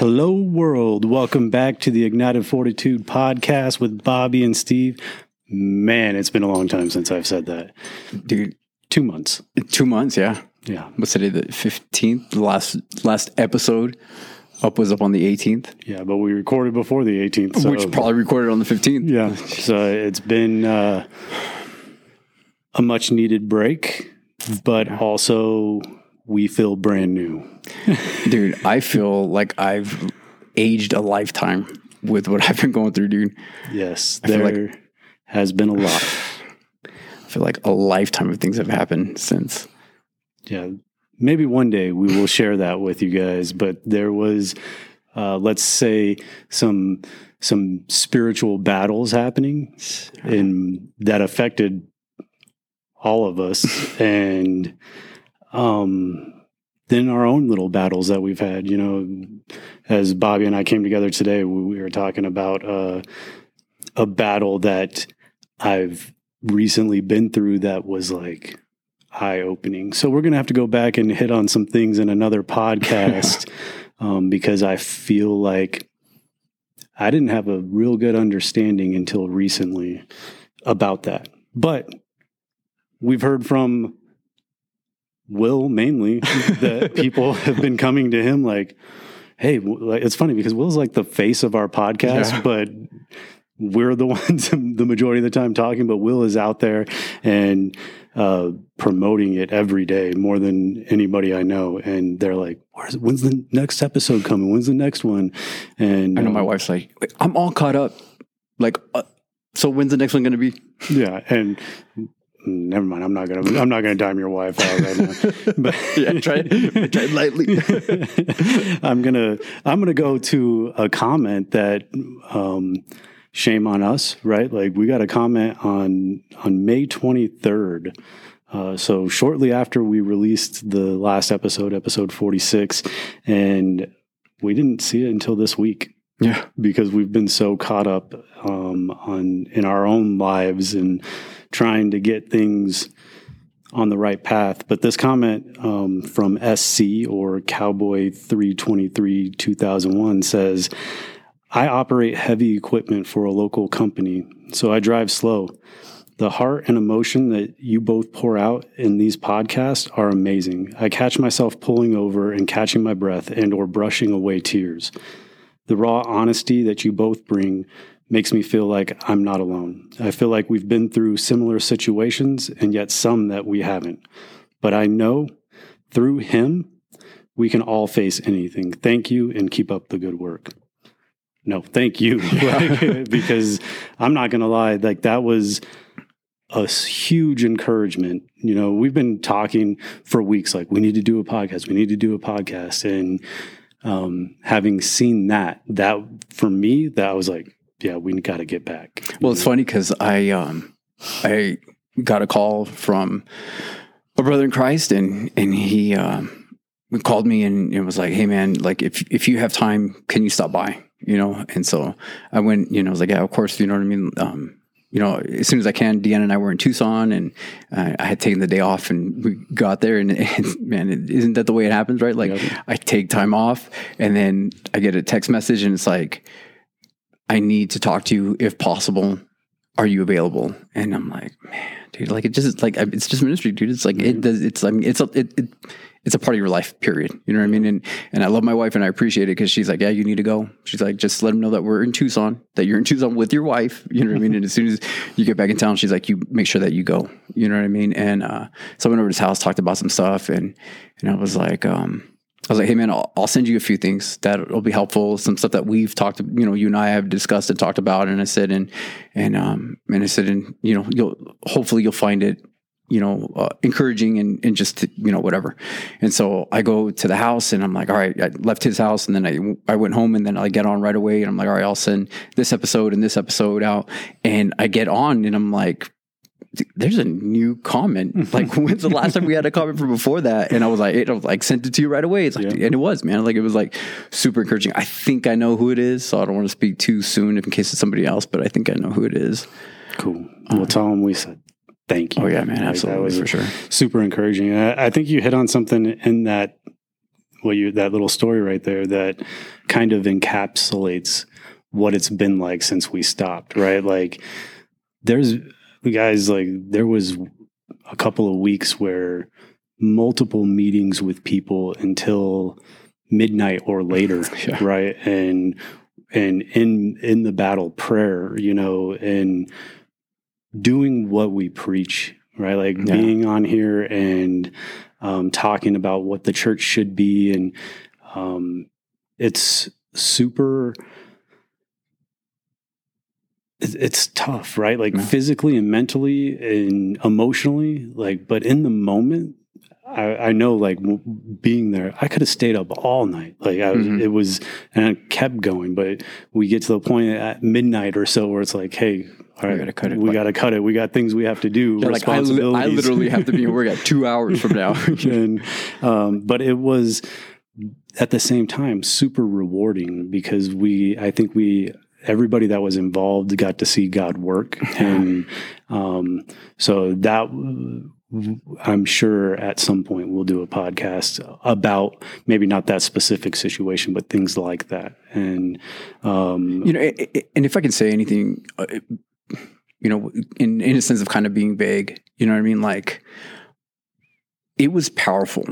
Hello, world. Welcome back to the Ignited Fortitude podcast with Bobby and Steve. Man, it's been a long time since I've said that. Dude, Two months. two months, yeah. Yeah. What's today? The fifteenth. The last last episode up was up on the eighteenth, Yeah, but we recorded before the 18th. So, which probably recorded on the fifteenth. yeah. So it's been uh, a much needed break, but also we feel brand new. Dude, I feel like I've aged a lifetime with what I've been going through, dude. Yes, feel there like- has been a lot. I feel like a lifetime of things have happened since. yeah maybe one day we will share that with you guys but there was uh, let's say some some spiritual battles happening and that affected all of us and um then our own little battles that we've had you know as bobby and i came together today we, we were talking about uh a battle that i've recently been through that was like eye opening. So we're going to have to go back and hit on some things in another podcast um, because I feel like I didn't have a real good understanding until recently about that. But we've heard from Will mainly that people have been coming to him like, hey, it's funny because Will's like the face of our podcast, Yeah. but we're the ones the majority of the time talking, but Will is out there and uh, promoting it every day more than anybody I know. And they're like, Where's, when's the next episode coming? When's the next one? And I know my um, wife's like, I'm all caught up. Like, uh, so when's the next one going to be? yeah. And never mind. I'm not going to, I'm not to dime your wife out right now, but Yeah, try. Try lightly. I'm gonna I'm gonna go to a comment that um, shame on us, right? Like we got a comment on on May 23rd. Uh, so shortly after we released the last episode, episode 46, and we didn't see it until this week Yeah. because we've been so caught up um, on in our own lives and trying to get things on the right path. But this comment um, from SC or Cowboy 323 2001 says, I operate heavy equipment for a local company, so I drive slow. The heart and emotion that you both pour out in these podcasts are amazing. I catch myself pulling over and catching my breath and or brushing away tears. The raw honesty that you both bring makes me feel like I'm not alone. I feel like we've been through similar situations and yet some that we haven't. But I know through him, we can all face anything. Thank you and keep up the good work. No, thank you. because I'm not going to lie, like that was a huge encouragement. You know, we've been talking for weeks like we need to do a podcast, we need to do a podcast and um having seen that that for me that was like yeah, we got to get back. Well, it's funny because I um I got a call from a brother in Christ, and and he um called me and it was like, hey man, like if if you have time, can you stop by? You know, and so I went. You know, I was like, yeah, of course. You know what I mean. Um, you know, as soon as I can, Deanna and I were in Tucson, and uh, I had taken the day off, and we got there, and, and man, is isn't that the way it happens, right? Like, Yep. I take time off, and then I get a text message, and it's like, I need to talk to you if possible. Are you available? And I'm like, man, dude, like it just like it's just ministry, dude. It's like it does. It's I mean, it's a it, it it's a part of your life, period. You know what I mean? And and I love my wife and I appreciate it because she's like, yeah, you need to go. She's like, just let them know that we're in Tucson, that you're in Tucson with your wife. You know what I mean? And as soon as you get back in town, she's like, you make sure that you go. You know what I mean? And uh, so I went over to his house, talked about some stuff, and and I was like, um, I was like, hey man, I'll, I'll send you a few things that will be helpful. Some stuff that we've talked, you know, you and I have discussed and talked about. And I said, and and um and I said, and you know, you'll hopefully you'll find it, you know, uh, encouraging and and just you know whatever. And so I go to the house and I'm like, all right, I left his house and then I I went home and then I get on right away and I'm like, all right, I'll send this episode and this episode out. And I get on and I'm like, there's a new comment. Like, when's the last time we had a comment from before that? And I was like, it, I was like, sent it to you right away. It's like, Yeah. and it was, man. Like, it was like super encouraging. I think I know who it is, so I don't want to speak too soon if in case it's somebody else, but I think I know who it is. Cool. We'll tell them we said thank you. Oh yeah, man, Like, absolutely that was for sure. super encouraging. I, I think you hit on something in that well, you that little story right there that kind of encapsulates what it's been like since we stopped, right? Like there's guys like there was a couple of weeks where multiple meetings with people until midnight or later, Yeah. right? And and in in the battle prayer, you know, and doing what we preach, right? Like Yeah. being on here and um, talking about what the church should be, and um, it's super. It's tough, right? Like Yeah. physically and mentally and emotionally, like. But in the moment, I, I know, like w- being there, I could have stayed up all night. Like I was, Mhm. it was, and I kept going. But we get to the point at midnight or so where it's like, hey, all right, gotta cut it. We got to cut it. We got things we have to do. Like I, li- I literally have to be at work at two hours from now. and um, but it was at the same time super rewarding because we I think we everybody that was involved got to see God work and um, so that I'm sure at some point we'll do a podcast about maybe not that specific situation but things like that and um, you know, and if I can say anything, uh, you know, in in a sense of kind of being vague, you know what I mean? Like, it was powerful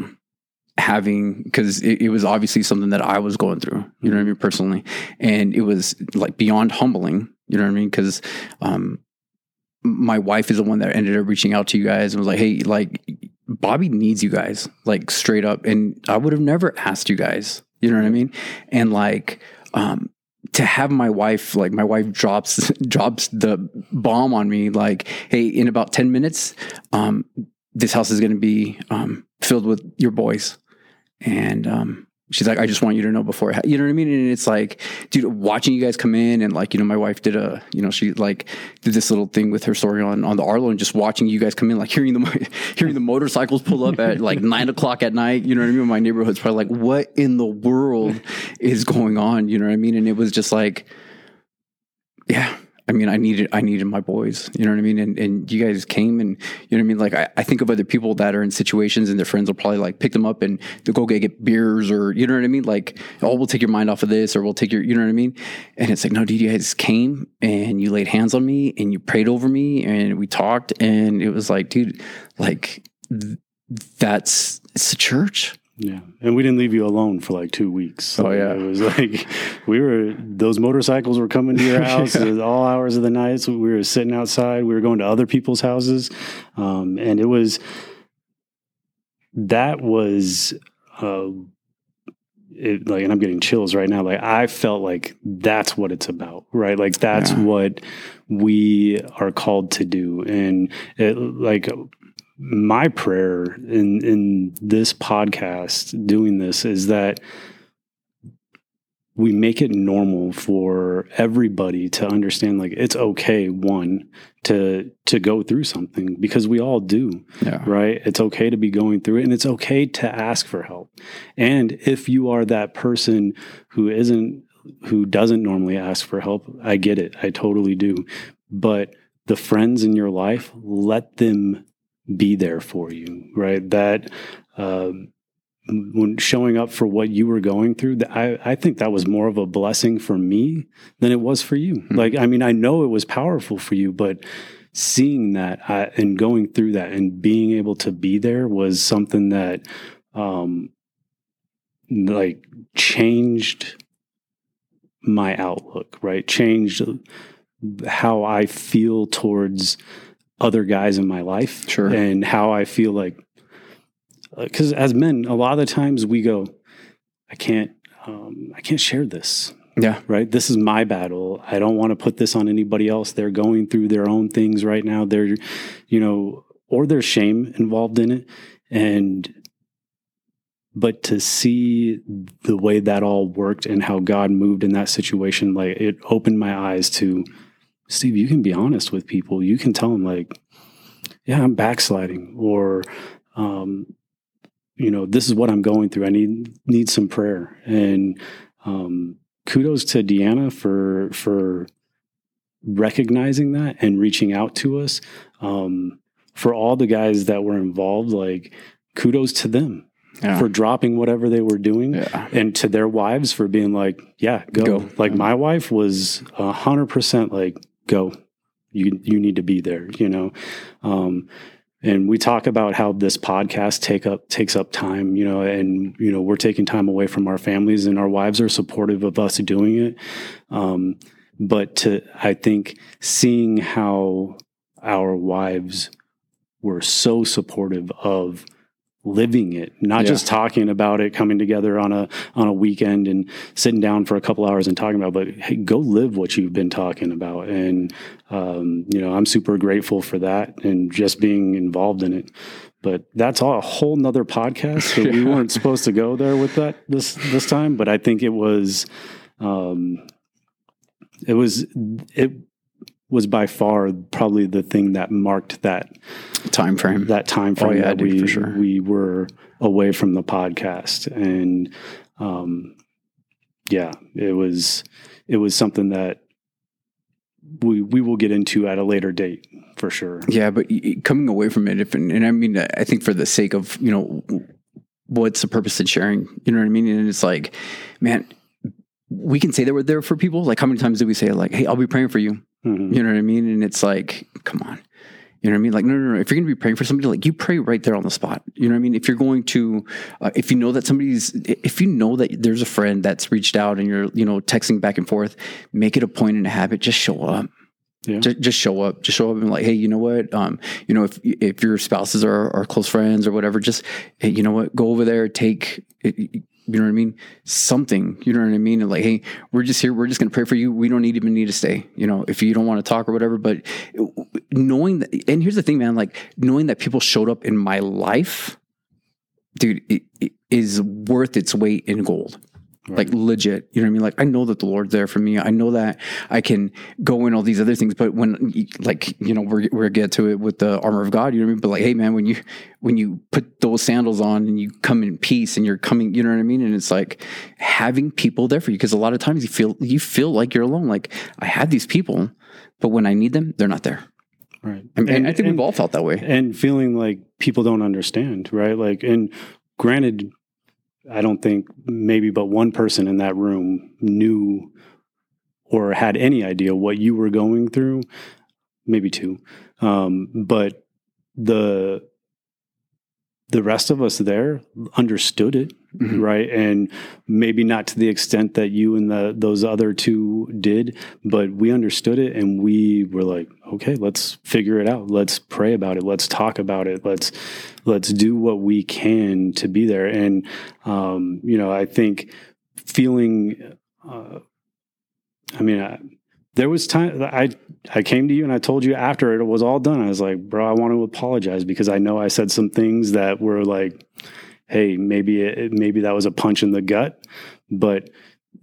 having because it, it was obviously something that I was going through, you know what I mean, personally, and it was like beyond humbling, you know what I mean? Because um, my wife is the one that ended up reaching out to you guys and was like, "Hey, like." Bobby needs you guys, like straight up. And I would have never asked you guys, you know what I mean? And like, um, to have my wife like my wife drops drops the bomb on me like hey in about 10 minutes um this house is going to be um filled with your boys. And um she's like i just want you to know before you know what i mean? And it's like dude watching you guys come in and like you know my wife did a you know she like did this little thing with her story on on the arlo and just watching you guys come in like hearing the hearing the motorcycles pull up at like nine o'clock at night you know what i mean? My neighborhood's probably like what in the world is going on? You know what i mean? And it was just like yeah i mean i needed i needed my boys you know what i mean? And, and you guys came and you know what i mean? Like I, I think of other people that are in situations and their friends will probably like pick them up and they'll go get, get beers or you know what i mean? Like oh we'll take your mind off of this or we'll take your you know what i mean? And it's like no dude you guys came and you laid hands on me and you prayed over me and we talked and it was like dude like th- that's it's a church Yeah, and we didn't leave you alone for like two weeks. Oh, yeah. it was like we were those motorcycles were coming to your house at all hours of the night. So we were sitting outside. We were going to other people's houses, um, and it was that was uh, it, like, and I'm getting chills right now. Like I felt like that's what it's about, right? Like that's Yeah. what we are called to do, and it like my prayer in in this podcast doing this is that we make it normal for everybody to understand like it's okay one to to go through something because we all do yeah. right? It's okay to be going through it and it's okay to ask for help. And if you are that person who isn't who doesn't normally ask for help i get it. I totally do. But the friends in your life let them be there for you right? That um, when showing up for what you were going through I, I think that was more of a blessing for me than it was for you. Mhm. like i mean i know it was powerful for you but seeing that uh, and going through that and being able to be there was something that um like changed my outlook right? Changed how i feel towards other guys in my life Sure. and how i feel like because as men a lot of the times we go i can't um, i can't share this yeah right? This is my battle. I don't want to put this on anybody else. They're going through their own things right now. They're, you know, or there's shame involved in it. And, but to see the way that all worked and how God moved in that situation, like it opened my eyes to Steve, you can be honest with people. You can tell them, like, yeah, I'm backsliding, or, um, you know, this is what I'm going through. I need need some prayer. And um, kudos to Deanna for for recognizing that and reaching out to us. Um, for all the guys that were involved, like kudos to them. Yeah. for dropping whatever they were doing Yeah. and to their wives for being like, yeah, go. Go. Like my wife was a hundred percent like, go, you, you need to be there, you know? Um, and we talk about how this podcast take up takes up time, you know, and you know we're taking time away from our families, and our wives are supportive of us doing it. Um, but to I think seeing how our wives were so supportive of living it, not Yeah. just talking about it, coming together on a on a weekend and sitting down for a couple hours and talking about, it, but hey, go live what you've been talking about. And um, you know, I'm super grateful for that and just being involved in it. But that's all a whole nother podcast. So we weren't supposed to go there with that this this time, but I think it was um it was it was by far probably the thing that marked that Time frame. that time frame Oh, yeah, that dude, we sure. we were away from the podcast and um yeah it was it was something that we we will get into at a later date for sure Yeah, but coming away from it, if and, and I mean, I think for the sake of you know, what's the purpose in sharing? You know what I mean? And it's like, man, we can say that we're there for people. Like, how many times do we say like, "Hey, I'll be praying for you"? Mhm. You know what I mean? And it's like, come on. You know what I mean? Like, no, no, no. If you're going to be praying for somebody, like you pray right there on the spot. You know what I mean? If you're going to, uh, if you know that somebody's, if you know that there's a friend that's reached out and you're, you know, texting back and forth, make it a point and a habit. Just show up. Yeah. Just, just show up. Just show up and like, hey, you know what? Um, you know, if if your spouses are, are close friends or whatever, just hey, you know what? Go over there, take. You know what I mean? Something. You know what I mean? And like, hey, we're just here. We're just gonna pray for you. We don't need, even need to stay. You know, if you don't want to talk or whatever. But knowing that, and here's the thing, man. Like knowing that people showed up in my life, dude, it, it is worth its weight in gold. Like legit, you know what I mean? Like I know that the Lord's there for me. I know that I can go in all these other things, but when like you know we're we're get to it with the armor of God, you know what I mean? But like, hey man, when you when you put those sandals on and you come in peace and you're coming, you know what I mean? And it's like having people there for you because a lot of times you feel you feel like you're alone. Like I have these people, but when I need them, they're not there. right And, and I think we've all felt that way. and feeling like people don't understand right like and granted i don't think maybe but one person in that room knew or had any idea what you were going through maybe two um, but the the rest of us there understood it Mhm. right? And maybe not to the extent that you and the those other two did but we understood it and we were like okay let's figure it out. Let's pray about it. Let's talk about it. Let's let's do what we can to be there. And um you know i think feeling uh i mean I, there was time I I came to you and I told you after it was all done. I was like, bro, I want to apologize because I know I said some things that were like, hey, maybe it, maybe that was a punch in the gut, but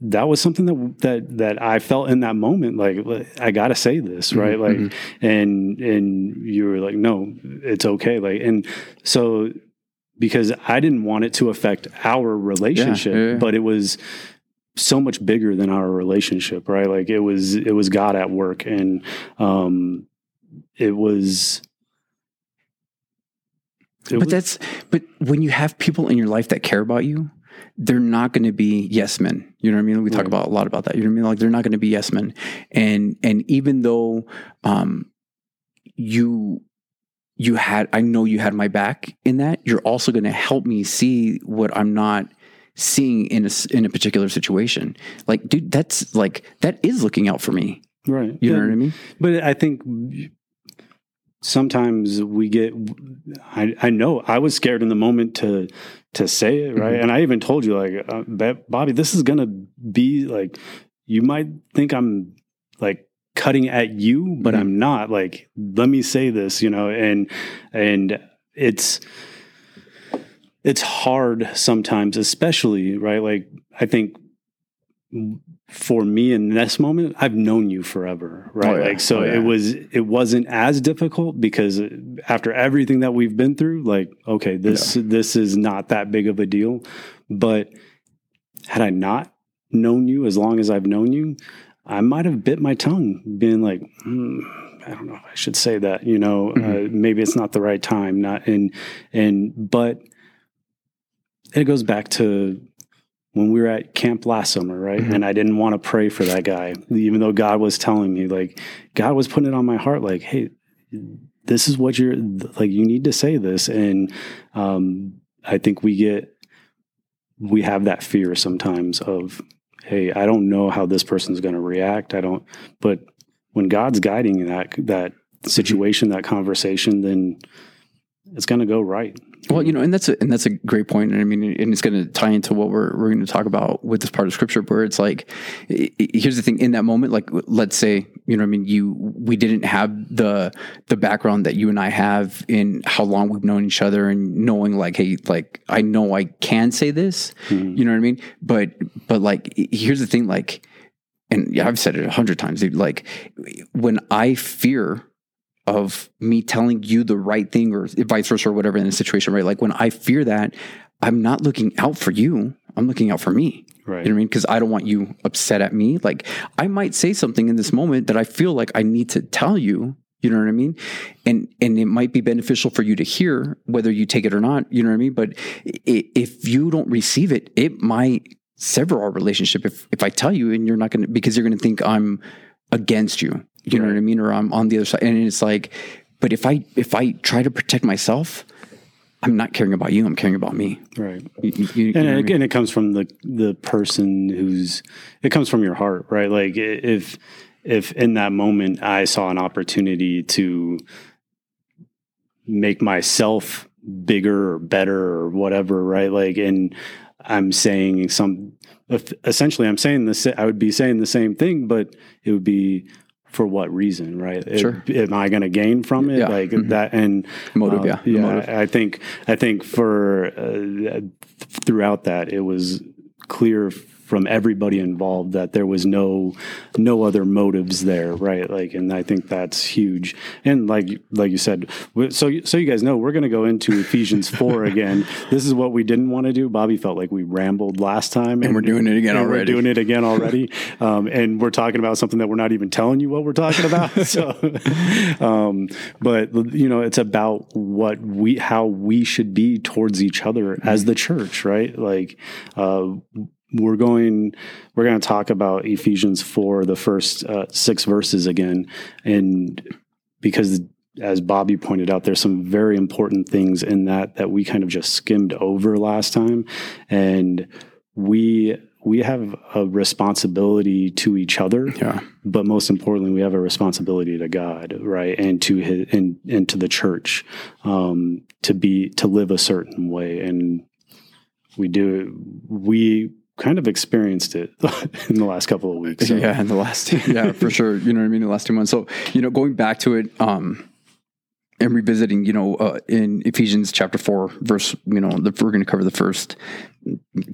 that was something that that that I felt in that moment. Like I got to say this, right? Mhm, Like, and and you were like, no, it's okay. Like, and so because I didn't want it to affect our relationship, yeah, yeah. but it was so much bigger than our relationship, right? Like it was it was God at work and um it was it but was- that's but when you have people in your life that care about you they're not going to be yes men. You know what i mean? We talk Right. about a lot about that. You know what i mean? Like they're not going to be yes men. And and even though um you you had i know you had my back in that you're also going to help me see what i'm not seeing in a in a particular situation. Like dude that's like that is looking out for me. Right. you know Yeah. what i mean? But I think sometimes we get I, I know I was scared in the moment to to say it, right? Mhm. And I even told you like uh, Bobby, this is going to be like you might think I'm like cutting at you, but Mhm. I'm not. Like let me say this, you know, and and it's it's hard sometimes, especially, right? Like I think for me in this moment, I've known you forever, right? Oh, yeah. Like so Oh, yeah. it was it wasn't as difficult because after everything that we've been through, like okay, this this is not that big of a deal. But had I not known you as long as I've known you, I might have bit my tongue, being like, hmm, I don't know if I should say that, you know, uh, Mhm. maybe it's not the right time, not and and but it goes back to when we were at camp last summer, right? Mhm. And I didn't want to pray for that guy, even though God was telling me, like, God was putting it on my heart, like, hey, this is what you're like, you need to say this. And um, I think we get, we have that fear sometimes of, hey, I don't know how this person's going to react. I don't, but when God's guiding that, that situation, that conversation, then it's going to go right. Well, you know, and that's a, and that's a great point. And I mean, and it's going to tie into what we're we're going to talk about with this part of scripture, where it's like, here's the thing: in that moment, like, let's say, you know, what I mean, you we didn't have the the background that you and I have in how long we've known each other, and knowing, like, hey, like, I know I can say this, Mhm. you know what I mean? But but like, here's the thing, like, and yeah, I've said it a hundred times, dude, like, when I fear of me telling you the right thing or vice versa or whatever in a situation, right? Like when I fear that, I'm not looking out for you. I'm looking out for me. Right. You know what I mean? Because I don't want you upset at me. Like I might say something in this moment that I feel like I need to tell you. You know what I mean? And and it might be beneficial for you to hear whether you take it or not. You know what I mean? But i- if you don't receive it, it might sever our relationship. If if I tell you and you're not going to because you're going to think I'm against you. You know what I mean? Or I'm on the other side. And it's like, but if I if I try to protect myself, I'm not caring about you. I'm caring about me. Right. You, you- you and what I mean? again, it comes from the the person who's it comes from your heart, right? Like if if in that moment I saw an opportunity to make myself bigger or better or whatever, right? Like, and I'm saying some essentially, I'm saying this. I would be saying the same thing, but it would be for what reason, right? It- am I going to gain from it? Yeah. Like Mhm. that, and Motive, um, yeah. Yeah. motive. I think I think for uh, throughout that, it was clear from everybody involved that there was no no other motives there, right? Like, and I think that's huge. And like like you said, so so you guys know, we're going to go into Ephesians four again. This is what we didn't want to do. Bobby felt like we rambled last time, And we're doing it again and already. We're doing it again already, um, and we're talking about something that we're not even telling you what we're talking about. so, um, but you know, it's about what we, how we should be towards each other as the church, right? Like, uh, we're going, we're going to talk about Ephesians four, the first uh, six verses again, and because as Bobby pointed out, there's some very important things in that that we kind of just skimmed over last time, and we we have a responsibility to each other, yeah. but most importantly, we have a responsibility to God, right, and to his and, and to the church um, to be to live a certain way, and we do we kind of experienced it in the last couple of weeks. So, Yeah, in the last, yeah, for sure. You know what I mean? The last two months. So, you know, going back to it, um, and revisiting, you know, uh, in Ephesians chapter four, verse, you know, the, we're going to cover the first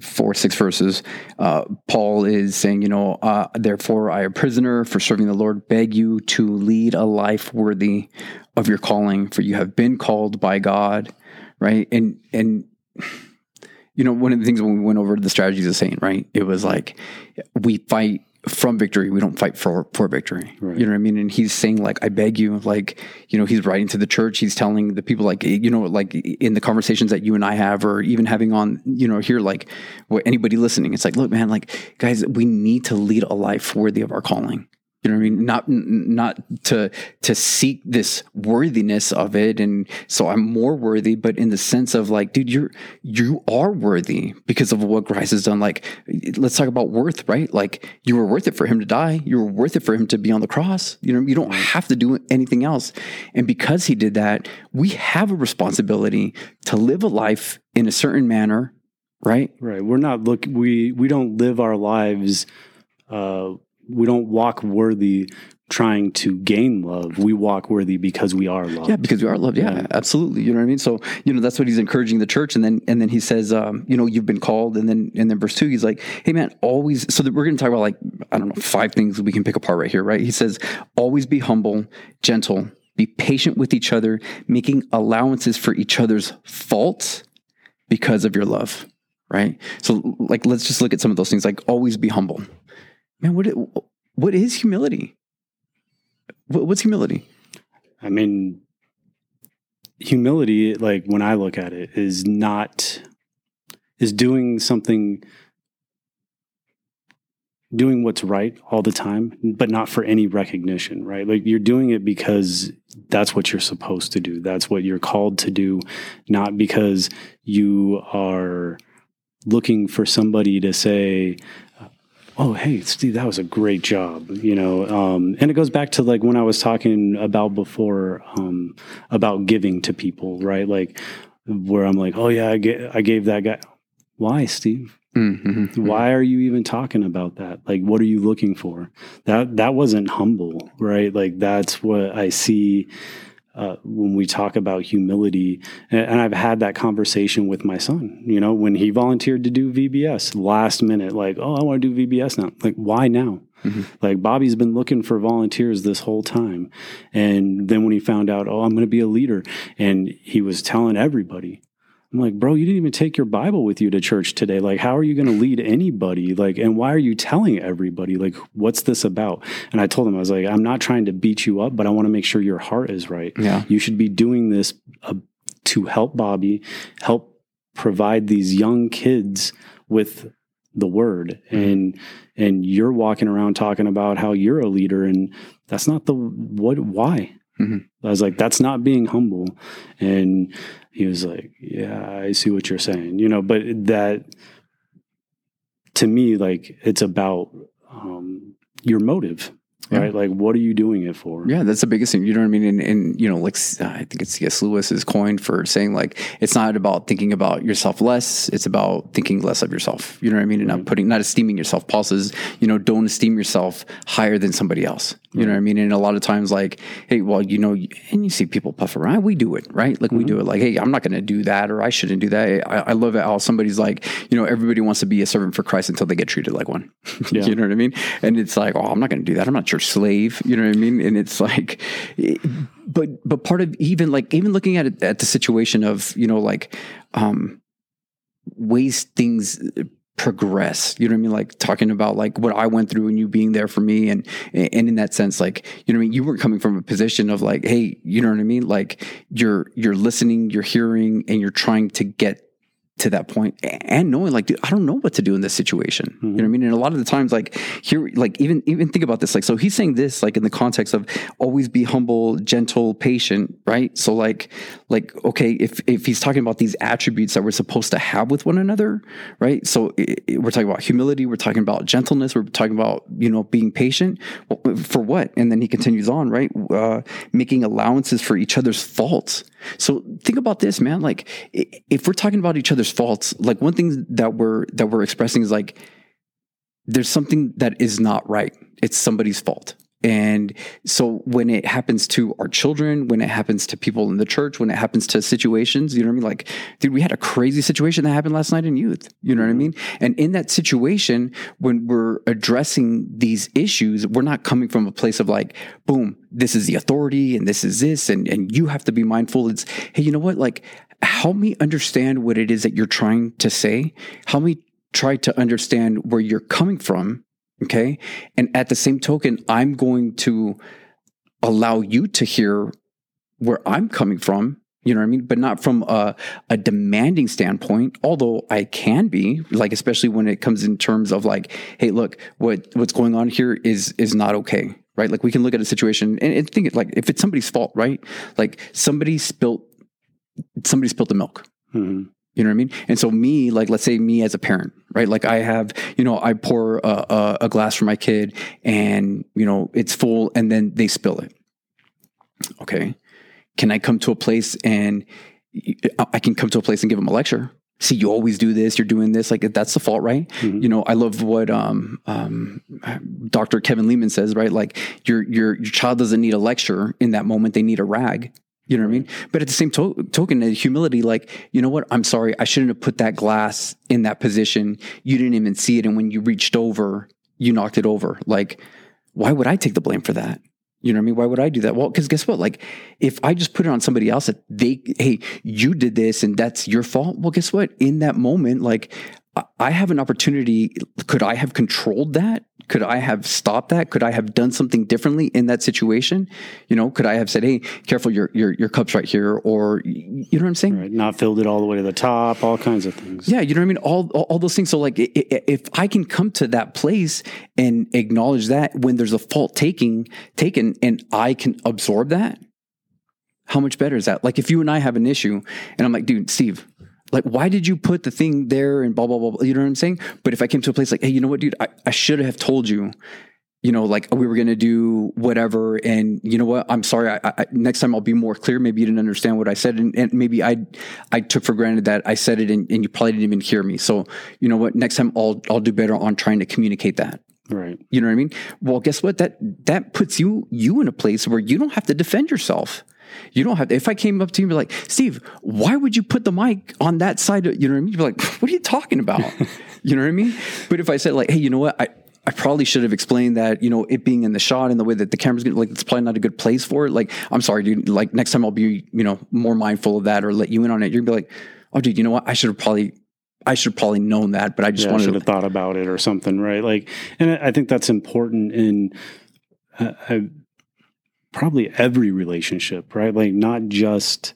four, six verses. Uh, Paul is saying, you know, uh, therefore I, a prisoner for serving the Lord, beg you to lead a life worthy of your calling, for you have been called by God, right? And and you know, one of the things when we went over the strategies of Satan, right? It was like we fight from victory. We don't fight for for victory. Right. You know what I mean? And he's saying like, I beg you, like, you know, he's writing to the church. He's telling the people, like, you know, like in the conversations that you and I have, or even having on, you know, here, like, what anybody listening, it's like, look, man, like, guys, we need to lead a life worthy of our calling. You know what I mean? Not not to to seek this worthiness of it, and so I'm more worthy, but in the sense of like, dude, you're you are worthy because of what Christ has done. Like, let's talk about worth, right? Like, you were worth it for him to die. You were worth it for him to be on the cross. You know, you don't have to do anything else. And because he did that, we have a responsibility to live a life in a certain manner, right? Right. We're not look. We we don't live our lives. Uh, we don't walk worthy trying to gain love. We walk worthy because we are loved. Yeah, because we are loved. Yeah, Yeah. absolutely. You know what I mean? So, you know, that's what he's encouraging the church. And then, and then he says, um, you know, you've been called. And then, and then verse two, he's like, hey man, always, so that we're going to talk about like, I don't know, five things we can pick apart right here, right? He says, always be humble, gentle, be patient with each other, making allowances for each other's faults because of your love, right? So like, let's just look at some of those things, like always be humble. Man, what, what is humility? What's humility? I mean, humility, like when I look at it, is not is doing something doing what's right all the time, but not for any recognition, right? Like you're doing it because that's what you're supposed to do. That's what you're called to do, not because you are looking for somebody to say, oh hey steve that was a great job you know um, and it goes back to like when i was talking about before um, about giving to people right? Like where i'm like oh yeah i, get, I gave that guy why steve? Mm-hmm. why are you even talking about that? Like what are you looking for? That that wasn't humble right? Like that's what i see uh, when we talk about humility and, and i've had that conversation with my son you know when he volunteered to do vbs last minute like oh i want to do vbs now. Like why now? Mhm. like bobby's been looking for volunteers this whole time. And then when he found out oh i'm going to be a leader and he was telling everybody I'm like, bro, you didn't even take your Bible with you to church today. Like, how are you going to lead anybody? Like, and why are you telling everybody? Like, what's this about? And I told him, I was like, I'm not trying to beat you up, but I want to make sure your heart is right. Yeah. You should be doing this uh, to help Bobby, help provide these young kids with the word and and you're walking around talking about how you're a leader and that's not the what why Mhm. i was like that's not being humble and he was like yeah i see what you're saying you know but that to me like it's about um, your motive Yeah. right like what are you doing it for Yeah, that's the biggest thing. You know what I mean? And, and you know, like I think it's C.S. Lewis's coin for saying like it's not about thinking about yourself less; it's about thinking less of yourself. You know what I mean? And not putting, not esteeming yourself. Paul says, you know, don't esteem yourself higher than somebody else. You know what I mean? And a lot of times, like, hey, well, you know, and you see people puff around. We do it, right? Like we mm-hmm. do it. Like, hey, I'm not going to do that, or I shouldn't do that. I, I love it how somebody's like, you know, everybody wants to be a servant for Christ until they get treated like one. Yeah. you know what I mean? And it's like, oh, I'm not going to do that. I'm not your slave. You know what I mean? And it's like, but but part of even like even looking at it at the situation of you know like um ways things progress you know what i mean like talking about like what i went through and you being there for me and and in that sense like you know what i mean you weren't coming from a position of like hey you know what i mean like you're you're listening you're hearing and you're trying to get to that point and knowing like dude, I don't know what to do in this situation. You know what I mm-hmm. mean? And a lot of the times like here like even even think about this like so he's saying this like in the context of always be humble, gentle, patient, right? So like like okay, if if he's talking about these attributes that we're supposed to have with one another, right? So i i- we're talking about humility, we're talking about gentleness, we're talking about, you know, being patient. For what? And then he continues on, right? Uh, making allowances for each other's faults. So think about this, man. Like if we're talking about each other's faults, like one thing that we're that we're expressing is like there's something that is not right. It's somebody's fault. And so when it happens to our children, when it happens to people in the church, when it happens to situations, you know what I mean? Like, dude, we had a crazy situation that happened last night in youth. You know what I mean? And in that situation, when we're addressing these issues, we're not coming from a place of like, boom, this is the authority and this is this, and, and you have to be mindful. It's, hey, you know what? Like, help me understand what it is that you're trying to say. Help me try to understand where you're coming from. Okay. And at the same token, I'm going to allow you to hear where I'm coming from. You know what I mean? But not from a, a demanding standpoint, although I can be, like, especially when it comes in terms of like, hey, look, what what's going on here is is not okay. Right. Like we can look at a situation and, and think like if it's somebody's fault, right? Like somebody spilt somebody spilt the milk. Mhm. You know what I mean? And so me, like, let's say me as a parent, right? Like I have, you know, I pour a, a, a glass for my kid and, you know, it's full and then they spill it. Okay. Can I come to a place and I can come to a place and give them a lecture? See, you always do this. You're doing this. Like that's the fault, right? Mhm. You know, I love what um, um, Dr. Kevin Leman says, right? Like your your your child doesn't need a lecture in that moment; they need a rag. You know what I mean? But at the same to- token, the humility, like, you know what? I'm sorry. I shouldn't have put that glass in that position. You didn't even see it. And when you reached over, you knocked it over. Like, why would I take the blame for that? You know what I mean? Why would I do that? Well, because guess what? Like, if I just put it on somebody else that they, hey, you did this and that's your fault. Well, guess what? In that moment, like, I have an opportunity. Could I have controlled that? Could I have stopped that? Could I have done something differently in that situation? You know, could I have said, "Hey, careful, your your your cup's right here," or you know what I'm saying? Right. Not filled it all the way to the top, all kinds of things. Yeah, you know what I mean. All all, all those things. So like, if I can come to that place and acknowledge that when there's a fault taking taken, and I can absorb that, how much better is that? Like, if you and I have an issue, and I'm like, dude, Steve. Like, why did you put the thing there and blah, blah, blah, blah? You know what I'm saying? But if I came to a place like, hey, you know what, dude, I, I should have told you, you know, like we were going to do whatever. And you know what? I'm sorry. I, I, next time I'll be more clear. Maybe you didn't understand what I said. And, and maybe I, I took for granted that I said it and, and you probably didn't even hear me. So, you know what? Next time I'll, I'll do better on trying to communicate that. Right. You know what I mean? Well, guess what? That, that puts you, you in a place where you don't have to defend yourself. You don't have to, if I came up to you and be like, Steve, why would you put the mic on that side? Of, you know what I mean? You'd be like, what are you talking about? you know what I mean? But if I said like, hey, you know what? I, I probably should have explained that, you know, it being in the shot and the way that the camera's gonna like it's probably not a good place for it. Like, I'm sorry, dude. Like next time I'll be, you know, more mindful of that or let you in on it. You're gonna be like, oh dude, you know what? I should have probably I should have probably known that, but I just yeah, I wanted should to have thought about it or something, right? Like, and I I think that's important in uh, uh, probably every relationship, right? Like, not just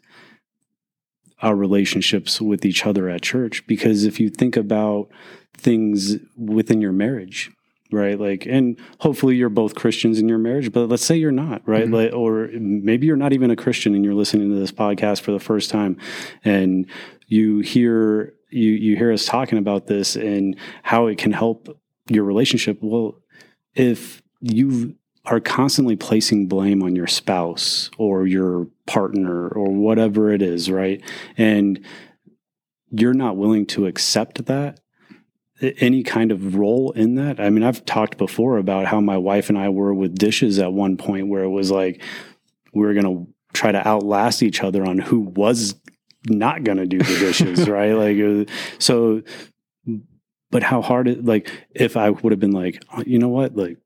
our relationships with each other at church, because if you think about things within your marriage, right? Like, and hopefully you're both Christians in your marriage, but let's say you're not, right? Mhm. Like, or maybe you're not even a Christian and you're listening to this podcast for the first time, and you hear you you hear us talking about this and how it can help your relationship. Well, if you are constantly placing blame on your spouse or your partner or whatever it is, right? And you're not willing to accept that any kind of role in that. I mean, I've talked before about how my wife and I were with dishes at one point where it was like we were going to try to outlast each other on who was not going to do the dishes, right? Like, was- so, but how hard it, like, if I would have been like, "Oh, you know what, like,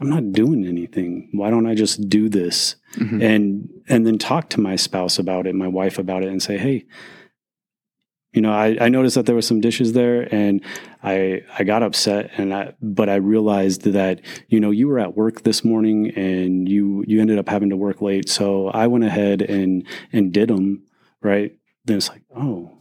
I'm not doing anything. Why don't I just do this? Mhm. and and then talk to my spouse about it, my wife about it, and say, hey, you know, I, I noticed that there was some dishes there, and I I got upset, and I but I realized that you know you were at work this morning, and you you ended up having to work late, so I went ahead and and did them right. Then it's like, oh,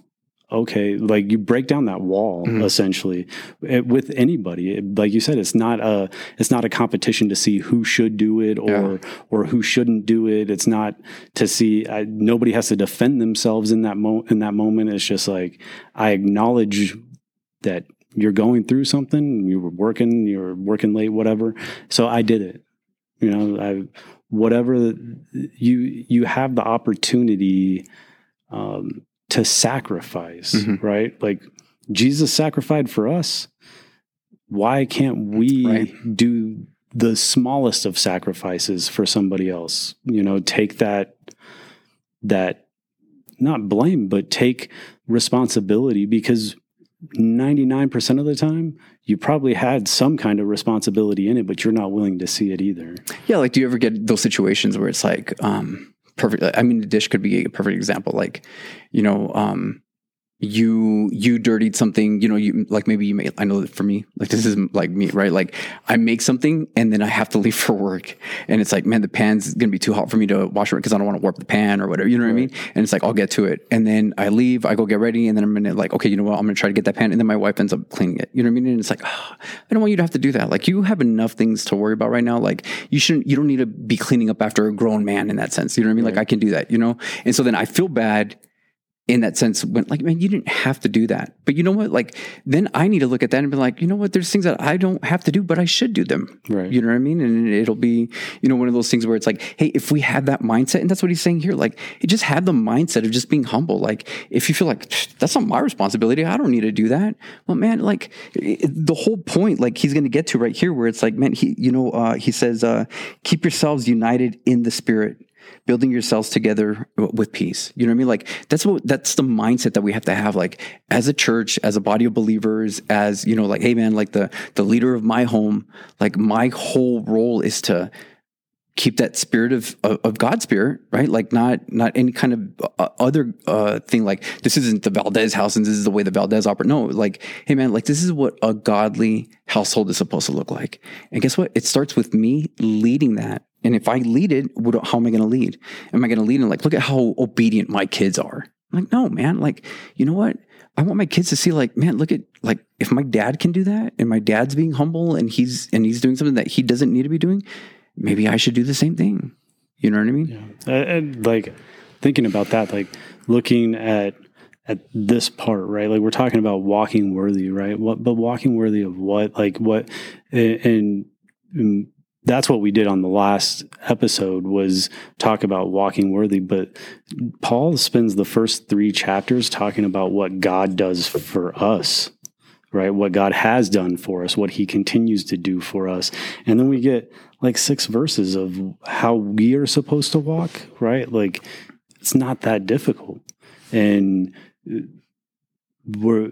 okay, like you break down that wall Mhm. essentially It- with anybody. It- like you said, it's not a it's not a competition to see who should do it or or who shouldn't do it. It's not to see. I, nobody has to defend themselves in that mo- in that moment. It's just like I acknowledge that you're going through something. You were working. You were working late. Whatever. So I did it. You know, I whatever you you have the opportunity um, to sacrifice, Mhm. right? Like Jesus sacrificed for us. Why can't we Right. do the smallest of sacrifices for somebody else? You know, take that that not blame, but take responsibility because 99% of the time you probably had some kind of responsibility in it, but you're not willing to see it either. Yeah, like do you ever get those situations where it's like um perfect I mean the dish could be a perfect example like you know um you you dirtied something you know you like maybe you made i know that for me like this is like me right? Like i make something and then i have to leave for work. And it's like man the pan's gonna be too hot for me to wash it because i don't want to warp the pan or whatever you know what i mean? And it's like i'll get to it. And then i leave i go get ready and then i'm gonna like okay you know what? I'm gonna try to get that pan and then my wife ends up cleaning it you know what i mean? And it's like oh, i don't want you to have to do that. Like you have enough things to worry about right now. Like you shouldn't you don't need to be cleaning up after a grown man in that sense you know what i mean? Like i can do that you know? And so then i feel bad in that sense when like man you didn't have to do that. But you know what? Like then i need to look at that and be like you know what? There's things that i don't have to do but i should do them. Right. you know what i mean? And it'll be you know one of those things where it's like hey if we had that mindset and that's what he's saying here like you just had the mindset of just being humble. Like if you feel like that's not my responsibility. I don't need to do that. Well man like it- the whole point like he's going to get to right here where it's like man he you know uh, he says uh, keep yourselves united in the spirit building yourselves together with peace. You know what I mean? Like that's what that's the mindset that we have to have like as a church, as a body of believers, as you know, like, hey man, like the the leader of my home, like my whole role is to keep that spirit of, of, of God's spirit, right? Like not not any kind of uh, other uh, thing. Like this isn't the Valdez house, and this is the way the Valdez operate. No, like hey man, like this is what a godly household is supposed to look like. And guess what? It starts with me leading that. And if I lead it, what, how am I going to lead? Am I going to lead and like, look at how obedient my kids are? I'm like, no, man. Like, you know what? I want my kids to see like, man, look at like if my dad can do that and my dad's being humble and he's and he's doing something that he doesn't need to be doing, maybe I should do the same thing. You know what I mean? Yeah. Uh, and like thinking about that, like looking at at this part, right? Like we're talking about walking worthy, right? What but walking worthy of what? Like what and, and that's what we did on the last episode was talk about walking worthy but paul spends the first three chapters talking about what god does for us right? What god has done for us what he continues to do for us. And then we get like six verses of how we are supposed to walk right? Like it's not that difficult. And we're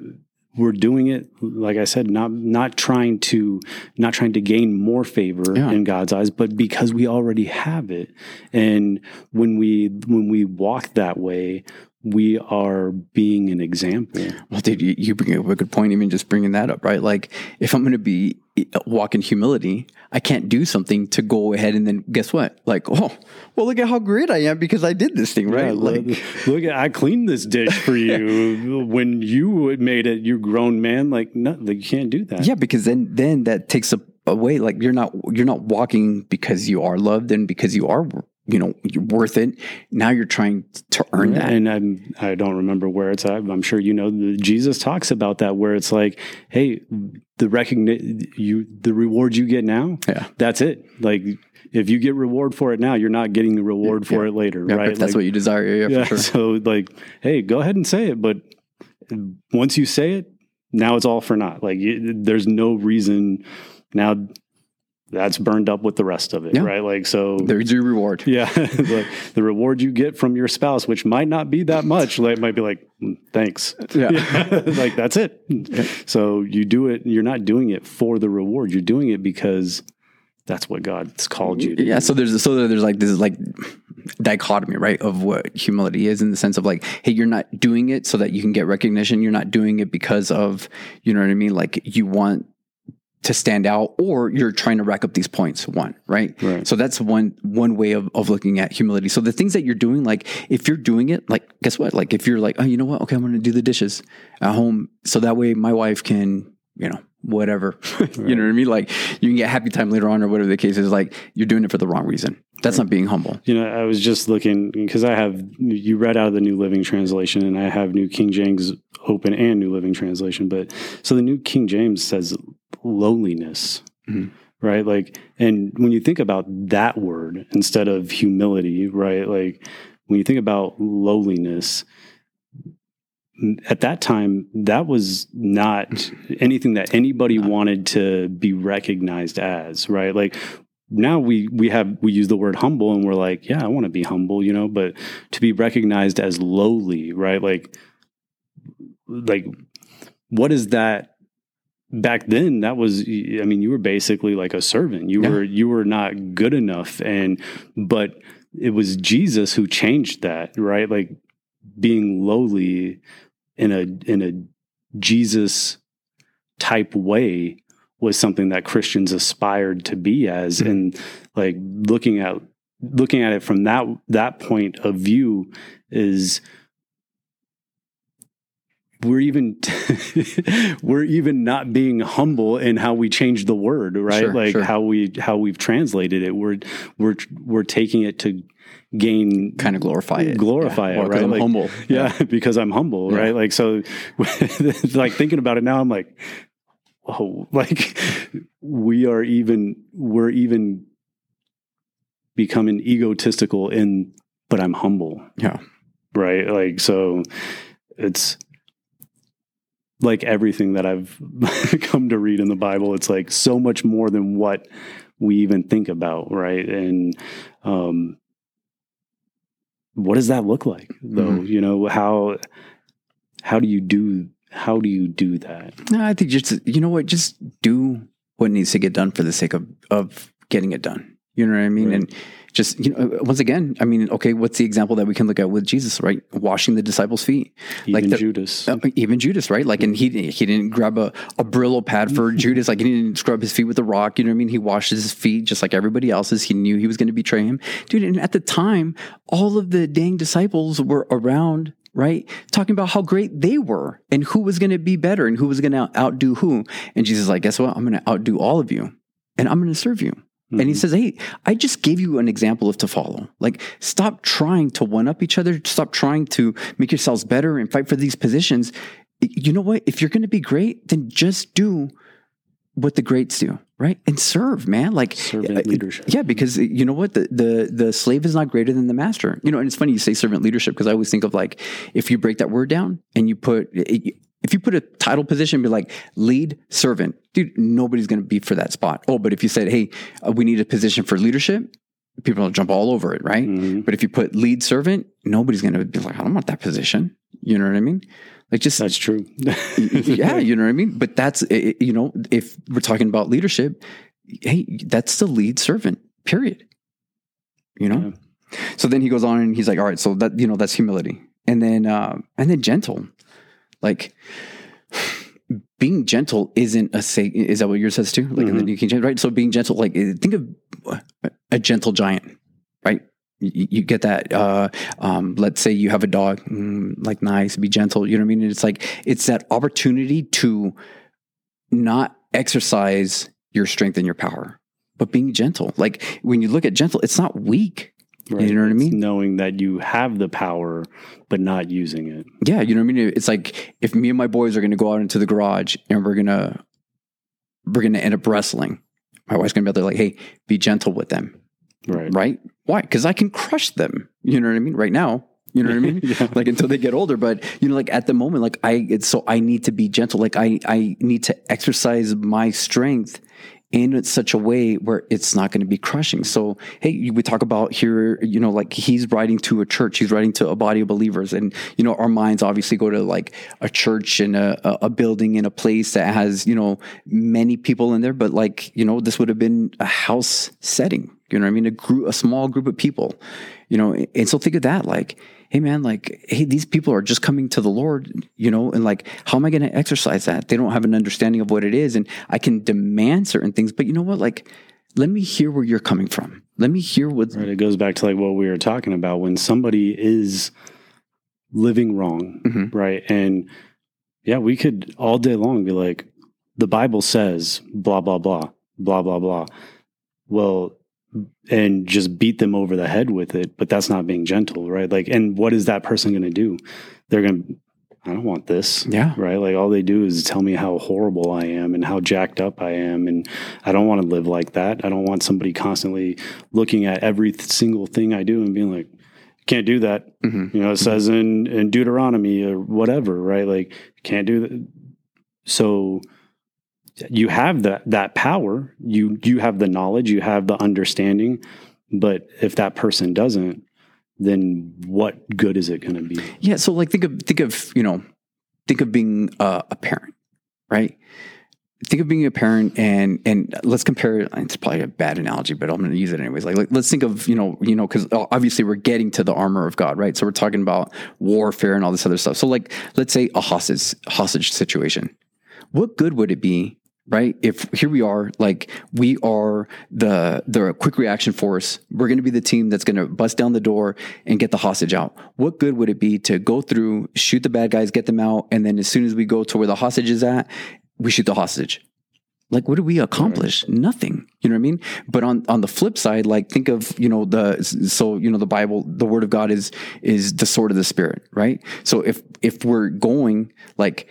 we're doing it like i said not not trying to not trying to gain more favor Yeah. in god's eyes but because we already have it and when we when we walk that way we are being an example Well, dude, you, you bring up a good point, even just bringing that up, right? Like, if I'm going to be walk in humility, I can't do something to go ahead and then guess what? Like, oh, well, look at how great I am because I did this thing, right? Yeah, like, look, at I cleaned this dish for you when you made it you grown man like no like, you can't do that yeah, because then then that takes a, away. Like, you're not you're not walking because you are loved and because you are you know you're worth it. Now you're trying to earn that. And I'm, I don't remember where it's at. I'm sure you know. The, Jesus talks about that, where it's like, hey, the recognition, you, the reward you get now, Yeah. that's it. Like, if you get reward for it now, you're not getting the reward for Yeah. it later, Yeah, right? if that's Like, what you desire. Yeah, yeah. for sure. So, like, hey, go ahead and say it, but once you say it, now it's all for naught. Like, you, there's no reason now. That's burned up with the rest of it, Yeah. right? Like, so There's your reward. yeah, like the reward you get from your spouse, which might not be that much, like might be like, "Mm, thanks. Yeah. like that's it. So you do it. You're not doing it for the reward. You're doing it because that's what God's called you to. Yeah, so there's so there's like this like dichotomy, right, of what humility is in the sense of like, hey, you're not doing it so that you can get recognition. You're not doing it because of, you know what I mean? Like you want to stand out or you're trying to rack up these points one right? Right. so that's one one way of, of looking at humility. So the things that you're doing like if you're doing it like guess what? Like if you're like oh you know what? Okay i'm gonna do the dishes at home. So that way my wife can you know whatever you know what i mean like you can get happy time later on or whatever the case is like you're doing it for the wrong reason that's not being humble You know, I was just looking because I have you read out of the New Living Translation, and I have New King James Open and New Living Translation. But so the New King James says lowliness, Mhm. right? Like, and when you think about that word instead of humility, right? Like, when you think about lowliness, at that time, that was not anything that anybody wanted to be recognized as, right? Like now we we have we use the word humble and we're like, yeah, I want to be humble, you know, but to be recognized as lowly, right? Like like what is that back then that was i mean you were basically like a servant you Yeah. were you were not good enough and but it was jesus who changed that right like being lowly in a in a jesus type way was something that christians aspired to be as Mhm. and like looking at looking at it from that that point of view is we're even we're even not being humble in how we change the word right Sure, like sure. how we how we've translated it we're we're we're taking it to gain kind of glorify it. Glorify Yeah. it Or right? I'm Like, humble. yeah, because i'm humble Yeah. right? Like so like thinking about it now i'm like oh, like we are even we're even becoming egotistical in but i'm humble. Yeah. Right? Like so it's like everything that i've come to read in the bible it's like so much more than what we even think about right? And um what does that look like though? Mhm. you know how how do you do how do you do that? No i think just you know what just do what needs to get done for the sake of of getting it done You know what I mean? Right. And just you know, once again, I mean, okay, what's the example that we can look at with Jesus, right? Washing the disciples' feet, Even the- Judas. uh, even Judas, right? Like, and he he didn't grab a, a Brillo pad for Judas. Like, he didn't scrub his feet with a rock. You know what I mean? He washed his feet just like everybody else's. He knew he was going to betray him, dude. And at the time, all of the dang disciples were around. Right, talking about how great they were and who was going to be better and who was going to outdo who. And Jesus is like, guess what? I'm going to outdo all of you, and I'm going to serve you. And he Mhm. says, Hey, I just gave you an example of to follow. Like, stop trying to one up each other. Stop trying to make yourselves better and fight for these positions. You know what? If you're going to be great, then just do what the greats do, right? And serve, man. Like, Servant uh, leadership. yeah, because you know what? The, the, the slave is not greater than the master. You know, and it's funny you say servant leadership because I always think of like, if you break that word down and you put, if you put a title position, be like lead servant, dude, nobody's going to be for that spot. Oh, but if you said, hey, uh, we need a position for leadership, people will jump all over it, right? Mhm. But if you put lead servant, nobody's going to be like, I don't want that position. You know what I mean? Like just That's true. yeah, you know what I mean. But that's you know, if we're talking about leadership, hey, that's the lead servant. Period. You know. So then he goes on and he's like, all right, so that you know that's humility, and then uh, and then gentle, like. Being gentle isn't a say. Is that what yours says too? Like in the. New King James, right? So being gentle, like think of a gentle giant, right? You, you get that. Uh, um, let's say you have a dog, mm, like nice, be gentle. You know what I mean? And it's like it's that opportunity to not exercise your strength and your power, but being gentle. Like when you look at gentle, it's not weak. You know what I mean? Knowing that you have the power, but not using it. Yeah, you know what I mean. It's like if me and my boys are going to go out into the garage and we're gonna we're gonna end up wrestling. My wife's gonna be out there like, "Hey, be gentle with them." Right. right? Why? Because I can crush them. You know what I mean? Right now, you know what I mean? Yeah. Like until they get older, but you know, like at the moment, like I, it's so I need to be gentle. Like I, I need to exercise my strength in such a way where it's not going to be crushing. So, hey, we talk about here, you know, like he's writing to a church, he's writing to a body of believers, and you know, our minds obviously go to like a church and a, a building in a place that has you know many people in there, but like you know, this would have been a house setting. You know what I mean? A group, a small group of people. You know, and so think of that, like, hey man, like, hey, these people are just coming to the Lord, you know, and like, how am I going to exercise that? They don't have an understanding of what it is, and I can demand certain things, but you know what? Like, let me hear where you're coming from. Let me hear what. Right. It goes back to like what we were talking about when somebody is living wrong, Mhm. right? And yeah, we could all day long be like, the Bible says blah blah blah blah blah blah. Well, and just beat them over the head with it, but that's not being gentle, right? Like, and what is that person going to do? They're going to, I don't want this. Yeah. Right. Like all they do is tell me how horrible I am and how jacked up I am. And I don't want to live like that. I don't want somebody constantly looking at every single thing I do and being like, can't do that. Mhm. You know, it says in, in Deuteronomy or whatever, right? Like, can't do that. So you have that, that power. You, you have the knowledge, you have the understanding. But if that person doesn't, then what good is it going to be? Yeah. So like, think of think of you know, think of being uh, a parent, right? Think of being a parent, and and let's compare. It's probably a bad analogy, but I'm going to use it anyways. Like, like, let's think of you know, you know, because obviously we're getting to the armor of God, right? So we're talking about warfare and all this other stuff. So like, let's say a hostage hostage situation. What good would it be right? If here we are, like we are the the quick reaction force, we're going to be the team that's going to bust down the door and get the hostage out. What good would it be to go through, shoot the bad guys, get them out, and then as soon as we go to where the hostage is at, we shoot the hostage? Like, what do we accomplish? Nothing. You know what I mean? But on on the flip side, like think of you know the so you know the Bible, the Word of God is is the sword of the Spirit, right? So if if we're going like,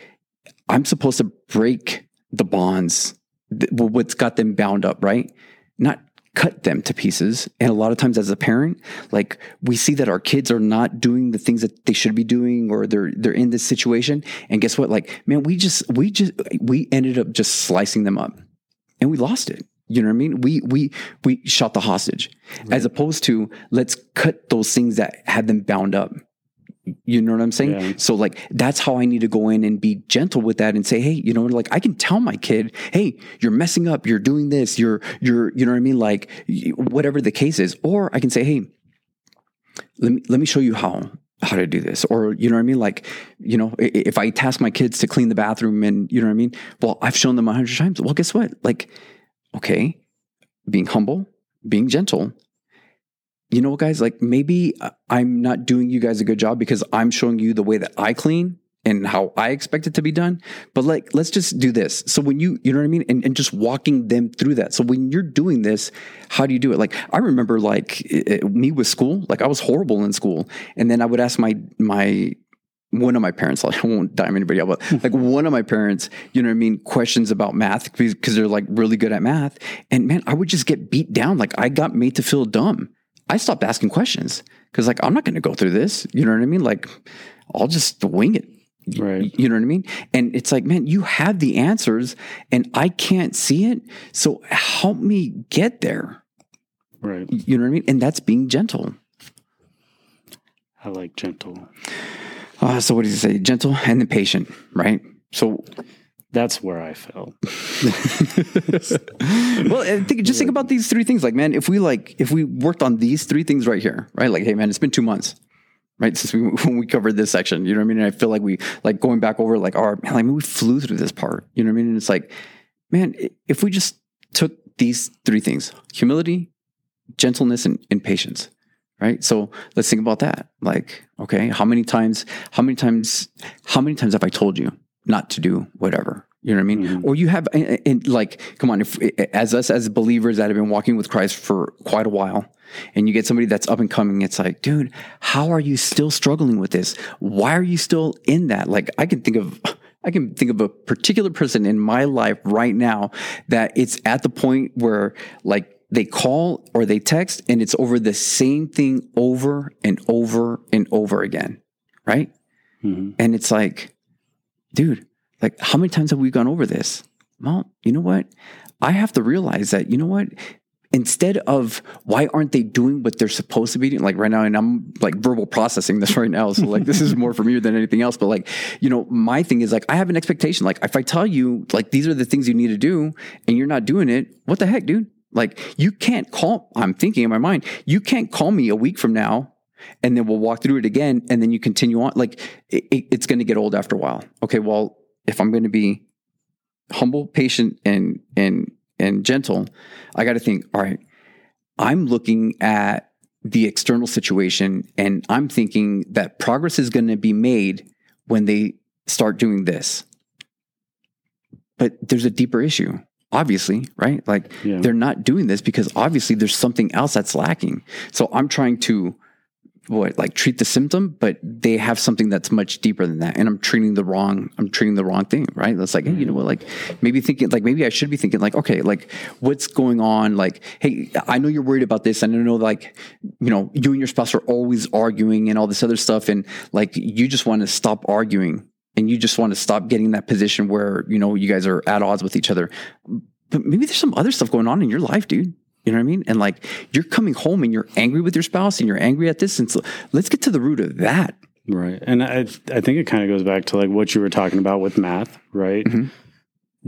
I'm supposed to break the bonds, th- what's got them bound up, right? Not cut them to pieces. And a lot of times as a parent, like we see that our kids are not doing the things that they should be doing or they're they're in this situation. And guess what? Like, man, we just we just we ended up just slicing them up and we lost it. You know what I mean? We we we shot the hostage as opposed to let's cut those things that had them bound up. You know what I'm saying? Yeah. So like that's how I need to go in and be gentle with that and say, hey, you know, like I can tell my kid, hey, you're messing up, you're doing this, you're you're you know what I mean, like whatever the case is, or I can say, hey, let me let me show you how how to do this, or you know what I mean, like you know, if I task my kids to clean the bathroom and you know what I mean, well, I've shown them a hundred times. Well, guess what? Like, okay, being humble, being gentle, you know what, guys, like maybe I'm not doing you guys a good job because I'm showing you the way that I clean and how I expect it to be done. But like, let's just do this. So when you, you know what I mean? And, and just walking them through that. So when you're doing this, how do you do it? Like, I remember like it, it- me with school, like I was horrible in school. And then I would ask my, my, one of my parents, like, I won't dime anybody out, but hmm. like one of my parents, you know what I mean, questions about math because they're like really good at math. And man, I would just get beat down. Like I got made to feel dumb. I stopped asking questions because like I'm not going to go through this. You know what I mean? Like I'll just wing it. Right. You know what I mean? And it's like, man, you have the answers and I can't see it. So help me get there. Right. You know what I mean? And that's being gentle. I like gentle. Uh, so what does he say? Gentle and then patient, right? So That's where I fell. well, think, just think about these three things. Like, man, if we like, if we worked on these three things right here, right? Like, hey, man, it's been two months, right, since we when we covered this section. You know what I mean? And I feel like we like going back over, like, our man, like we flew through this part. You know what I mean? And it's like, man, if we just took these three things: humility, gentleness, and, and patience. Right. So let's think about that. Like, okay, how many times, how many times, how many times have I told you not to do whatever? You know what I mean? Mhm. Or you have, and, and like, come on, if as us as believers that have been walking with Christ for quite a while, and you get somebody that's up and coming, it's like, dude, how are you still struggling with this? Why are you still in that? Like, I can think of, I can think of a particular person in my life right now that it's at the point where, like, they call or they text and it's over the same thing over and over and over again, right? Mhm. And it's like, dude, like how many times have we gone over this? Well, you know what? I have to realize that, you know what? Instead of why aren't they doing what they're supposed to be doing? Like right now, and I'm like verbal processing this right now. So like this is more from you than anything else. But like, you know, my thing is like I have an expectation. Like if I tell you like these are the things you need to do and you're not doing it, what the heck, dude? Like you can't call, I'm thinking in my mind, you can't call me a week from now and then we'll walk through it again and then you continue on. Like it, it- it's going to get old after a while. Okay, well, if I'm going to be humble, patient, and and and gentle, I got to think. All right, I'm looking at the external situation, and I'm thinking that progress is going to be made when they start doing this. But there's a deeper issue, obviously, right? Like Yeah. they're not doing this because obviously there's something else that's lacking. So I'm trying to what like treat the symptom, but they have something that's much deeper than that. And I'm treating the wrong, I'm treating the wrong thing, right? That's like, hey, you know mm-hmm. what, like maybe thinking like maybe I should be thinking like, okay, like what's going on? Like, hey, I know you're worried about this. and I don't know like, you know, you and your spouse are always arguing and all this other stuff. And like you just want to stop arguing and you just want to stop getting that position where, you know, you guys are at odds with each other. But maybe there's some other stuff going on in your life, dude. You know what I mean? And like you're coming home and you're angry with your spouse and you're angry at this. And so let's get to the root of that. Right. And I I think it kind of goes back to like what you were talking about with math, right? Mhm.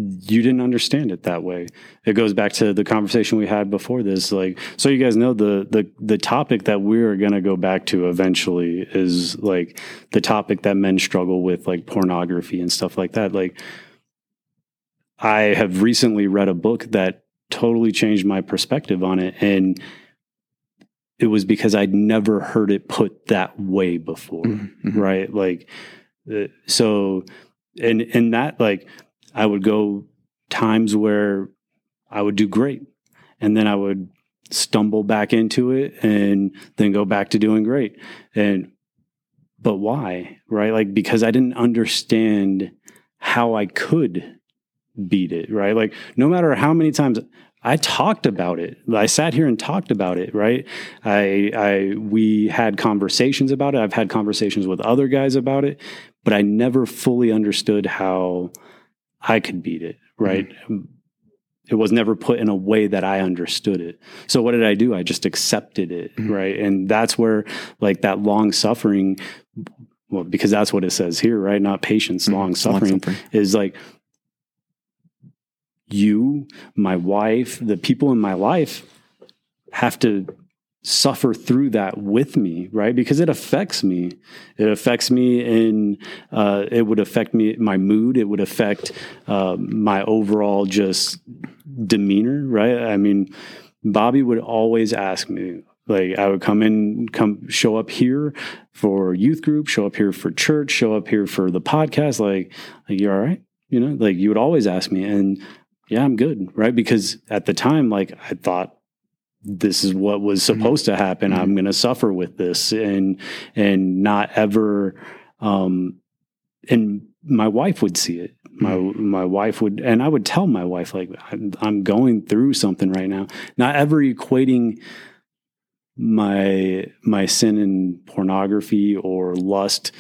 You didn't understand it that way. It goes back to the conversation we had before this. Like, so you guys know the the the topic that we're gonna go back to eventually is like the topic that men struggle with, like pornography and stuff like that. Like, I have recently read a book that totally changed my perspective on it, and it was because I'd never heard it put that way before Mhm. right? Like uh, so and and that like i would go times where i would do great and then i would stumble back into it and then go back to doing great. And but why right? Like because i didn't understand how i could beat it right like no matter how many times I talked about it. I sat here and talked about it, right? I I we had conversations about it. I've had conversations with other guys about it, but I never fully understood how I could beat it, right? It was never put in a way that I understood it. So what did I do? I just accepted it, Mhm. right? And that's where like that long suffering well, because that's what it says here, right? Not patience, Mhm. long suffering Long-suffering. is like you, my wife, the people in my life have to suffer through that with me, right? Because it affects me. It affects me in, uh, it would affect me, my mood. It would affect uh, my overall just demeanor, right? I mean, Bobby would always ask me, like, I would come in, come show up here for youth group, show up here for church, show up here for the podcast. Like, like you all right? You know, like you would always ask me, and yeah, I'm good, right? Because at the time, like I thought this is what was supposed to happen. Mhm. I'm going to suffer with this, and and not ever. Um, and my wife would see it. My my wife would, and I would tell my wife like I'm, I'm going through something right now. Not ever equating my my sin in pornography or lust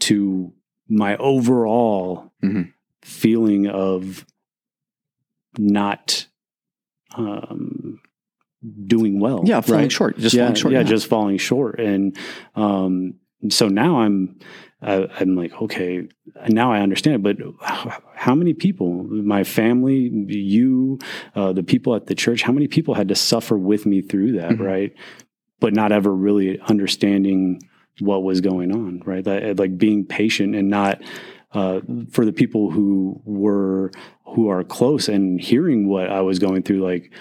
to my overall Mhm. feeling of not um, doing well. Yeah, falling right? short. Just yeah, falling short. yeah, just falling short. And um, so now I'm, I, I'm like, okay, now I understand. But how, how many people, my family, you, uh, the people at the church, how many people had to suffer with me through that, Mhm. right? But not ever really understanding what was going on, right? That like being patient and not. Uh, for the people who were who are close and hearing what I was going through, like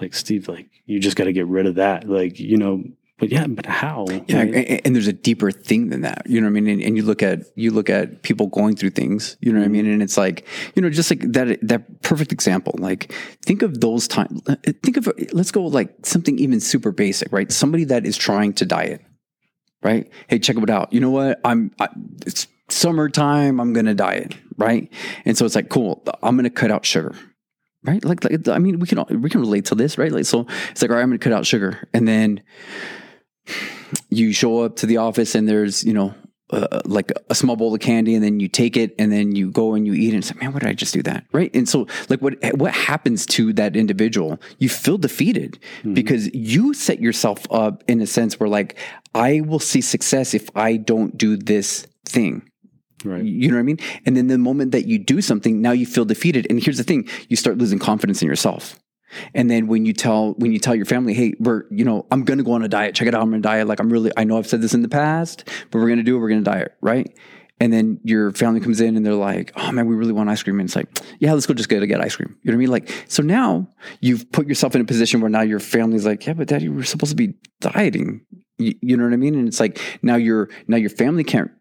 like Steve, like you just got to get rid of that, like you know. But yeah, but how? Yeah, right? and, and there's a deeper thing than that. You know what I mean? And, and you look at you look at people going through things. You know what I mean? And it's like you know, just like that that perfect example. Like think of those times. Think of let's go like something even super basic, right? Somebody that is trying to diet, right? Hey, check it out. You know what? I'm I, it's summertime. I'm gonna diet, right? And so it's like cool. I'm gonna cut out sugar. Right, like, like I mean, we can all, we can relate to this, right? Like, so it's like, all right, I'm gonna cut out sugar, and then you show up to the office and there's you know uh, like a small bowl of candy and then you take it and then you go and you eat it and it's like man why did i just do that right and so like what what happens to that individual you feel defeated because you set yourself up in a sense where like i will see success if i don't do this thing right. you know what I mean? And then the moment that you do something, now you feel defeated. And here's the thing: you start losing confidence in yourself. And then when you tell when you tell your family, hey, we're you know I'm to go on a diet. Check it out, I'm to diet. Like I'm really I know I've said this in the past, but we're to do it. We're to diet, right? And then your family comes in and they're like, oh man, we really want ice cream. And it's like, yeah, let's go just go to get ice cream. You know what I mean? Like, so now you've put yourself in a position where now your family's like, yeah, but daddy, we're supposed to be dieting. You, you know what I mean? And it's like, now your, now your family can't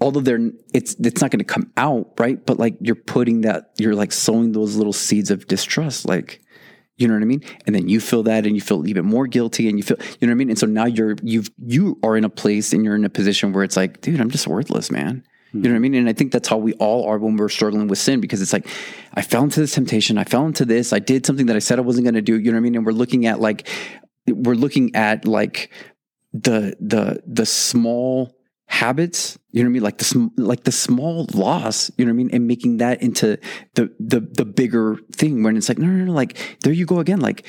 although they're it's it's not going to come out right but like you're putting that you're like sowing those little seeds of distrust like you know what i mean and then you feel that and you feel even more guilty and you feel you know what i mean and so now you're you've you are in a place and you're in a position where it's like dude i'm just worthless man you know what I mean? And I think that's how we all are when we're struggling with sin because it's like, I fell into this temptation. I fell into this. I did something that I said I wasn't going to do. You know what I mean? And we're looking at like, we're looking at like the, the, the small habits, you know what I mean? Like the like the small loss, you know what I mean? And making that into the the the bigger thing when it's like, no, no, no, like there you go again. Like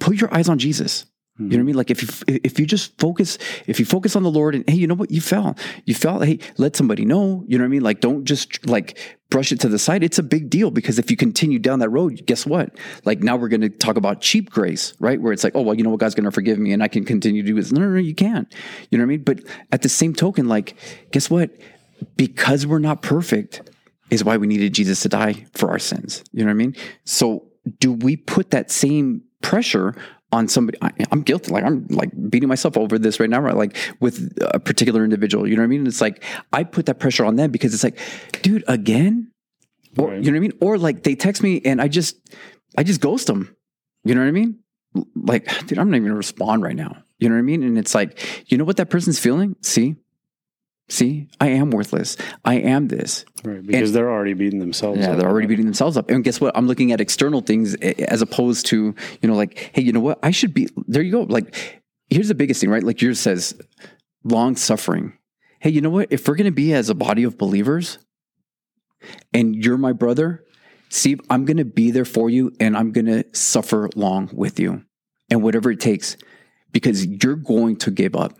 put your eyes on Jesus. You know mm-hmm. what I mean? Like if you if you just focus if you focus on the Lord and hey, you know what? You fell. You fell. Hey, let somebody know. You know what I mean? Like don't just like brush it to the side. It's a big deal because if you continue down that road, guess what? Like now we're going to talk about cheap grace, right? Where it's like, oh well, you know what? God's going to forgive me and I can continue to do this. No, no, no, you can't. You know what I mean? But at the same token, like, guess what? Because we're not perfect, is why we needed Jesus to die for our sins. You know what I mean? So do we put that same pressure on somebody I, i'm guilty. Like i'm like beating myself over this right now right? Like with a particular individual you know what i mean? It's like i put that pressure on them because it's like dude again? Or Right. you know what i mean? Or like they text me and i just i just ghost them. You know what i mean? Like dude i'm not even gonna respond right now. You know what i mean? And it's like you know what that person's feeling? See see i am worthless i am this Right. Because they're already beating themselves. yeah, up, they're already beating themselves up. And guess what? I'm looking at external things eh, as opposed to, you know, like, hey, you know what? I should be there you go. Like, here's the biggest thing, right? Like yours says long suffering. Hey, you know what? If we're gonna be as a body of believers and you're my brother, Steve, I'm gonna be there for you and I'm gonna suffer long with you and whatever it takes, because you're going to give up.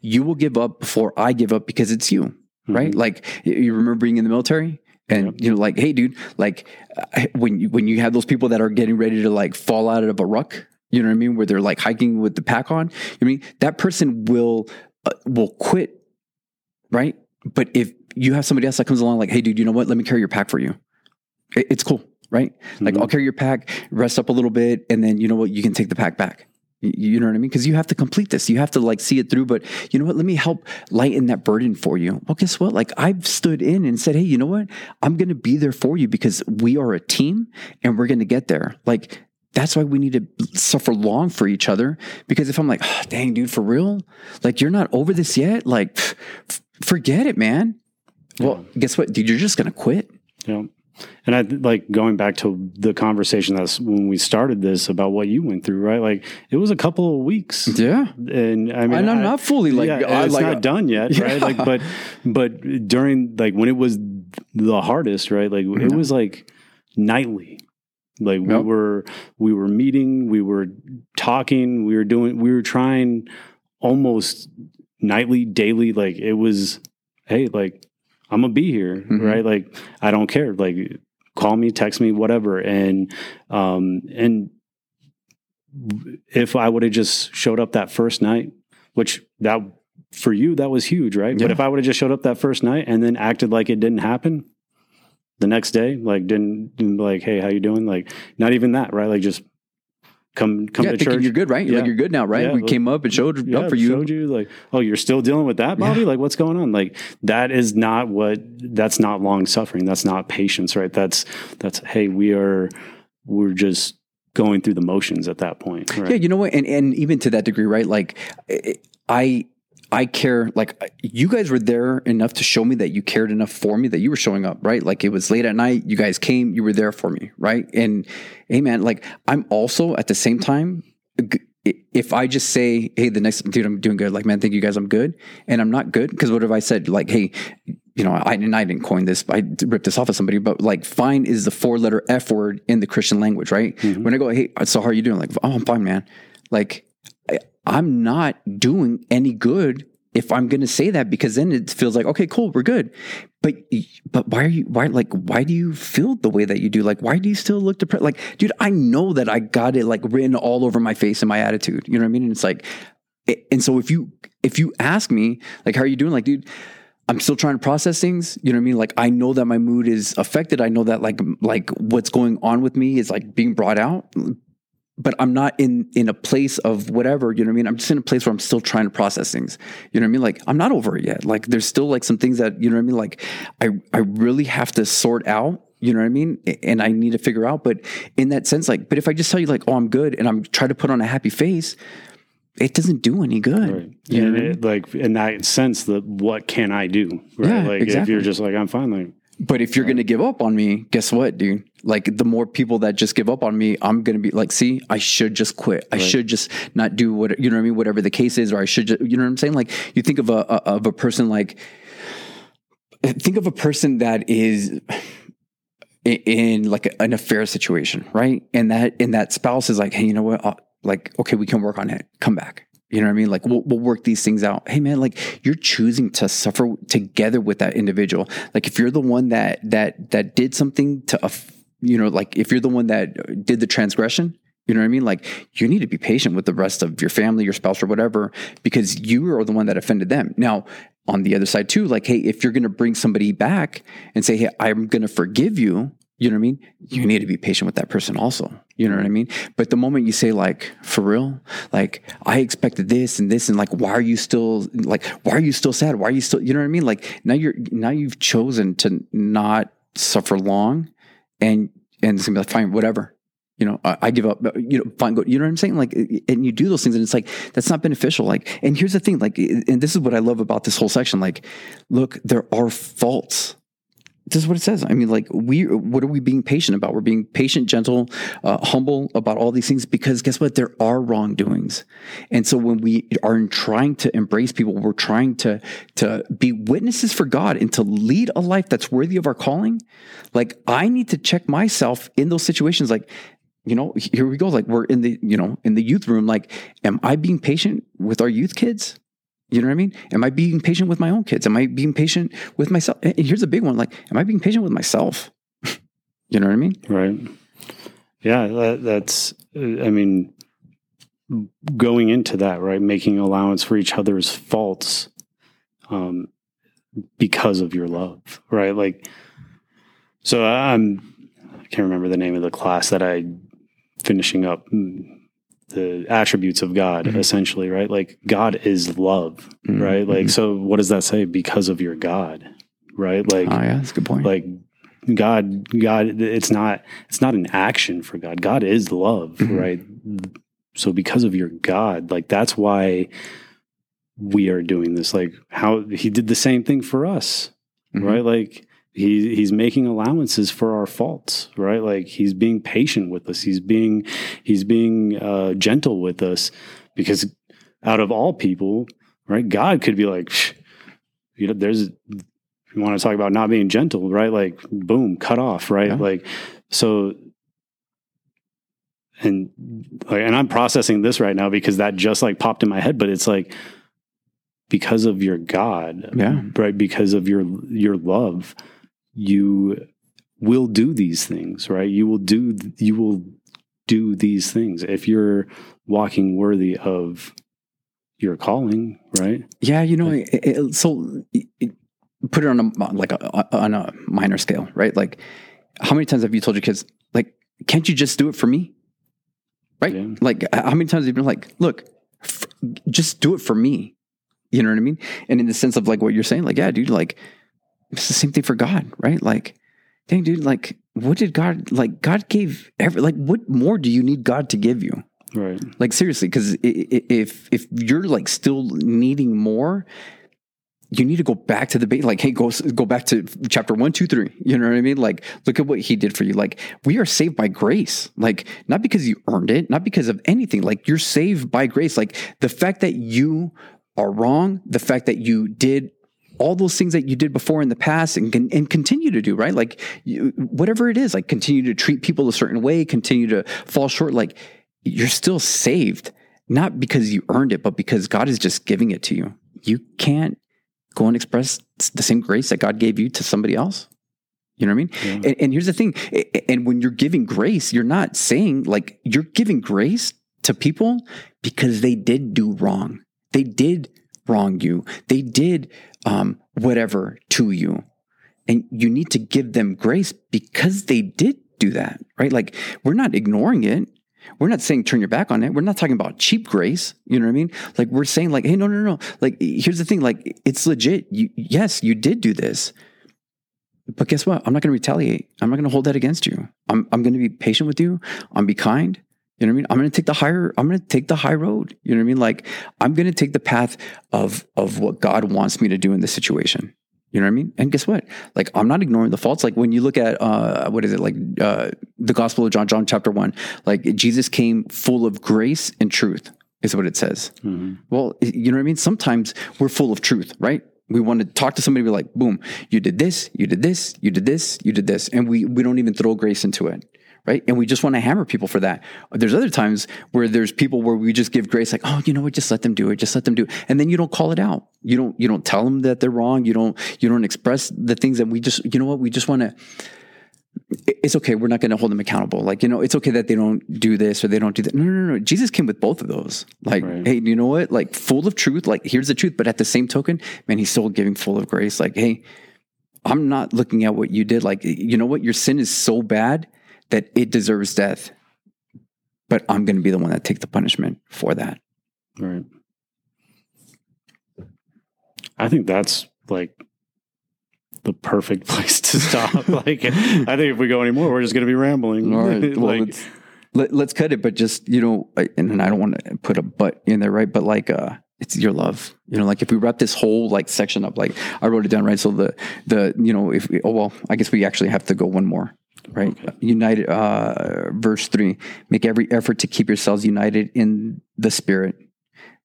You will give up before I give up because it's you, right? Mhm. Like you remember being in the military and Yep. you know, like, hey, dude, like when you, when you have those people that are getting ready to like fall out of a ruck, you know what I mean, where they're like hiking with the pack on. I mean, that person will uh, will quit, right? But if you have somebody else that comes along, like, hey, dude, you know what? Let me carry your pack for you. It- it's cool, right? Like, Mhm. I'll carry your pack, rest up a little bit, and then you know what? You can take the pack back. You know what I mean? Because you have to complete this. You have to like see it through. But you know what? Let me help lighten that burden for you. Well, guess what? Like I've stood in and said, hey, you know what? I'm going to be there for you because we are a team and we're going to get there. Like that's why we need to suffer long for each other. Because if I'm like, "Ah, dang, dude, for real, like you're not over this yet, like f- forget it, man. Well, guess what, dude? You're just going to quit. Yeah. And I like going back to the conversation that's when we started this about what you went through, right? Like it was a couple of weeks. Yeah. And I mean, I'm not fully like, yeah, I, it's like not done yet, right? Yeah. Like, but, but during like when it was the hardest, right? Like it Yeah. was like nightly. Like we were, we were meeting, we were talking, we were doing, we were trying almost nightly, daily. Like it was, hey, like I'm gonna be here, Mhm. right? Like I don't care. Like call me, text me, whatever. And um and if I would have just showed up that first night, which that for you that was huge, right? Yeah. But if I would have just showed up that first night and then acted like it didn't happen the next day, like didn't, didn't like, hey, how you doing? Like not even that, right? Like just come come yeah, to church. you're good, right? Yeah. Like you're good now, right? Yeah, we came up and showed up for you. Showed you like, oh, you're still dealing with that, Bobby? Like, what's going on? Like, that is not what. That's not long suffering. That's not patience, right? That's that's. Hey, we are. We're just going through the motions at that point. Right? Yeah, you know what? And and even to that degree, right? Like I I care like you guys were there enough to show me that you cared enough for me that you were showing up, right? Like it was late at night, you guys came, you were there for me, right? And hey man, like I'm also at the same time if I just say, "Hey, the next dude, I'm doing good," like, man, thank you guys, I'm good, and I'm not good because what if I said, like, "Hey, you know, I and I didn't coin this, I ripped this off of somebody, but like, fine is the four letter F word in the Christian language, right? Mm-hmm. When I go, "Hey, so how are you doing?" Like, "Oh, I'm fine, man." Like, I'm not doing any good if I'm going to say that because then it feels like, okay, cool, we're good. But but why are you why like why do you feel the way that you do? Like why do you still look depressed? Like, dude, I know that I got it like written all over my face and my attitude. You know what I mean? And it's like, and so if you if you ask me like, how are you doing? Like, dude. I'm still trying to process things. You know what I mean? Like I know that my mood is affected. I know that like like what's going on with me is like being brought out but I'm not in in a place of whatever, you know what I mean? I'm just in a place where I'm still trying to process things. You know what I mean? Like I'm not over it yet. Like there's still like some things that, you know what I mean? Like I I really have to sort out, you know what I mean? And I need to figure out, but in that sense like but if I just tell you like, "Oh, I'm good," and I'm trying to put on a happy face, it doesn't do any good. Right. You know and what I mean? like in that sense, the what can I do? Right. Yeah, like if you're just like I'm fine, like But if you're going to give up on me, guess what, dude? Like the more people that just give up on me, I'm going to be like, see, I should just quit. I should just not do what, you know what I mean? Whatever the case is, or I should just, you know what I'm saying? Like you think of a, a of a person like, think of a person that is in, in like an affair situation, right? And that, and that spouse is like, hey, you know what? Uh, like, okay, we can work on it. Come back. You know what I mean? Like we'll, we'll work these things out. Hey man, like you're choosing to suffer together with that individual. Like if you're the one that that that did something to, you know, like if you're the one that did the transgression, you know what I mean? Like you need to be patient with the rest of your family, your spouse, or whatever, because you are the one that offended them. Now, on the other side too, like hey, if you're to bring somebody back and say, hey, I'm to forgive you. You know what I mean? You need to be patient with that person also. You know what I mean? But the moment you say like, for real, like I expected this and this and like, why are you still like, why are you still sad? Why are you still, you know what I mean? Like now you're, now you've chosen to not suffer long and, and it's gonna be like, fine, whatever. You know, I, I give up, you know, fine, go, you know what I'm saying? Like, and you do those things and it's like, that's not beneficial. Like, and here's the thing, like, and this is what I love about this whole section. Like, look, there are faults this is what it says. I mean, like we, what are we being patient about? We're being patient, gentle, uh, humble about all these things because guess what? There are wrongdoings, and so when we are trying to embrace people, we're trying to to be witnesses for God and to lead a life that's worthy of our calling. Like I need to check myself in those situations. Like you know, here we go. Like we're in the you know in the youth room. Like, am I being patient with our youth kids? You know what I mean? Am I being patient with my own kids? Am I being patient with myself? And here's a big one like, am I being patient with myself? you know what I mean? Right. Yeah, that, that's, I mean, going into that, right? Making allowance for each other's faults um, because of your love, right? Like, so I'm, I can't remember the name of the class that I finishing up the attributes of God, mm-hmm. essentially, right? Like, God is love, mm-hmm. right? Like, mm-hmm. so what does that say? Because of your God, right? Like, oh, yeah, that's a good point. Like, God, God, it's not, it's not an action for God. God is love, mm-hmm. right? So because of your God, like that's why we are doing this. Like how he did the same thing for us, mm-hmm. right? Like he he's making allowances for our faults, right? Like he's being patient with us. He's being he's being uh, gentle with us because out of all people, right? God could be like, you know, there's you want to talk about not being gentle, right? Like boom, cut off, right? Yeah. Like so and like and i'm processing this right now because that just like popped in my head but it's like because of your god yeah right because of your your love you will do these things right you will do you will do these things if you're walking worthy of your calling right yeah you know it, it, so it, put it on a like a, on a minor scale right like how many times have you told your kids like can't you just do it for me right? Yeah. Like, how many times have you been like, look, f- just do it for me? You know what I mean? And in the sense of like what you're saying, like, yeah, dude, like, it's the same thing for God, right? Like, dang, dude, like, what did God, like, God gave every, like, what more do you need God to give you? Right. Like, seriously, because if, if you're like still needing more, you need to go back to the base. Like, hey, go go back to chapter one, two, three. You know what I mean? Like, look at what he did for you. Like, we are saved by grace. Like, not because you earned it, not because of anything. Like, you're saved by grace. Like, the fact that you are wrong, the fact that you did all those things that you did before in the past and and continue to do right, like you, whatever it is, like continue to treat people a certain way, continue to fall short. Like, you're still saved, not because you earned it, but because God is just giving it to you. You can't go and express the same grace that God gave you to somebody else. You know what I mean? Yeah. And, and, here's the thing. And when you're giving grace, you're not saying like you're giving grace to people because they did do wrong. They did wrong you. They did um, whatever to you. And you need to give them grace because they did do that, right? Like we're not ignoring it. We're not saying turn your back on it. We're not talking about cheap grace. You know what I mean? Like we're saying like, hey, no, no, no. Like here's the thing. Like it's legit. You, yes, you did do this, but guess what? I'm not going to retaliate. I'm not going to hold that against you. I'm, I'm going to be patient with you. I'm be kind. You know what I mean? I'm going to take the higher, I'm going to take the high road. You know what I mean? Like I'm going to take the path of, of what God wants me to do in this situation. You know what I mean? And guess what? Like, I'm not ignoring the faults. Like, when you look at, uh, what is it? Like, uh, the Gospel of John, John chapter one, like, Jesus came full of grace and truth, is what it says. Mm-hmm. Well, you know what I mean? Sometimes we're full of truth, right? We want to talk to somebody, be like, boom, you did this, you did this, you did this, you did this. And we, we don't even throw grace into it right? And we just want to hammer people for that. There's other times where there's people where we just give grace, like, oh, you know what, just let them do it, just let them do it, and then you don't call it out. You don't you don't tell them that they're wrong. You don't you don't express the things that we just you know what we just want to. It's okay. We're not going to hold them accountable. Like you know, it's okay that they don't do this or they don't do that. No, no, no. Jesus came with both of those. Like, right. hey, you know what? Like, full of truth. Like, here's the truth. But at the same token, man, he's still giving full of grace. Like, hey, I'm not looking at what you did. Like, you know what? Your sin is so bad that it deserves death, but I'm going to be the one that take the punishment for that. Right. I think that's like the perfect place to stop. like, I think if we go anymore, we're just going to be rambling. All right. Well, like, let's, let, us cut it, but just, you know, and, and I don't want to put a but in there, right? But like, uh, it's your love you know like if we wrap this whole like section up like i wrote it down right so the the you know if we, oh well i guess we actually have to go one more right? Okay. United, uh, verse three, make every effort to keep yourselves united in the spirit,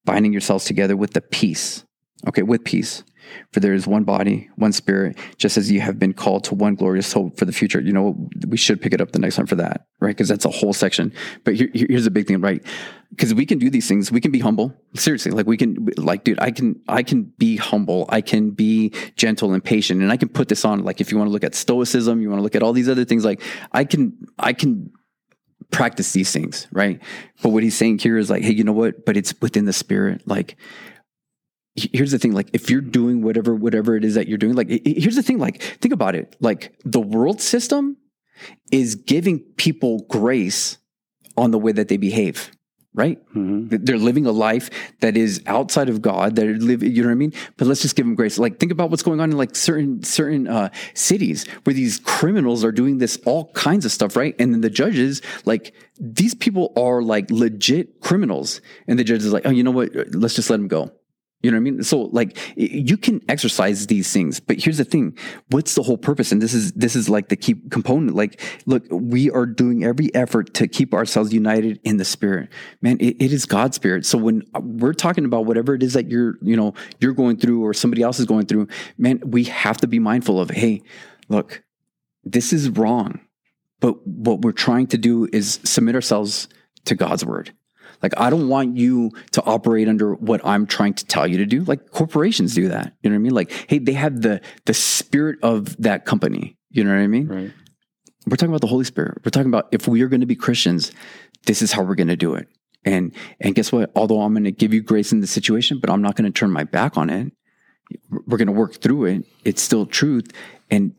binding yourselves together with the peace Okay, with peace. For there is one body, one spirit, just as you have been called to one glorious hope for the future. You know, we should pick it up the next time for that, right? Because that's a whole section. But here, here's the big thing, right? Because we can do these things. We can be humble. Seriously, like we can, like, dude, I can, I can be humble. I can be gentle and patient, and I can put this on. Like, if you want to look at stoicism, you want to look at all these other things. Like, I can, I can practice these things, right? But what he's saying here is like, hey, you know what? But it's within the spirit. Like, here's the thing like if you're doing whatever whatever it is that you're doing like here's the thing like think about it. Like the world system is giving people grace on the way that they behave right? Mm-hmm. they're living a life that is outside of god that live you know what i mean? But let's just give them grace. Like think about what's going on in like certain certain uh, cities where these criminals are doing this all kinds of stuff right? And then the judges like these people are like legit criminals. And the judge is like oh you know what? Let's just let them go you know what I mean? So like you can exercise these things, but here's the thing. What's the whole purpose? And this is, this is like the key component. Like, look, we are doing every effort to keep ourselves united in the spirit. Man, it, it is God's spirit. So when uh, we're talking about whatever it is that you're, you know, you're going through or somebody else is going through, man, we have to be mindful of, Hey, look, this is wrong. But what we're trying to do is submit ourselves to God's word. Like, I don't want you to operate under what I'm trying to tell you to do. Like corporations do that. You know what I mean? Like, hey, they have the the spirit of that company. You know what I mean? Right. We're talking about the Holy Spirit. We're talking about if we are going to be Christians, this is how we're going to do it. And and guess what? Although I'm going to give you grace in the situation, but I'm not going to turn my back on it. We're going to work through it. It's still truth, and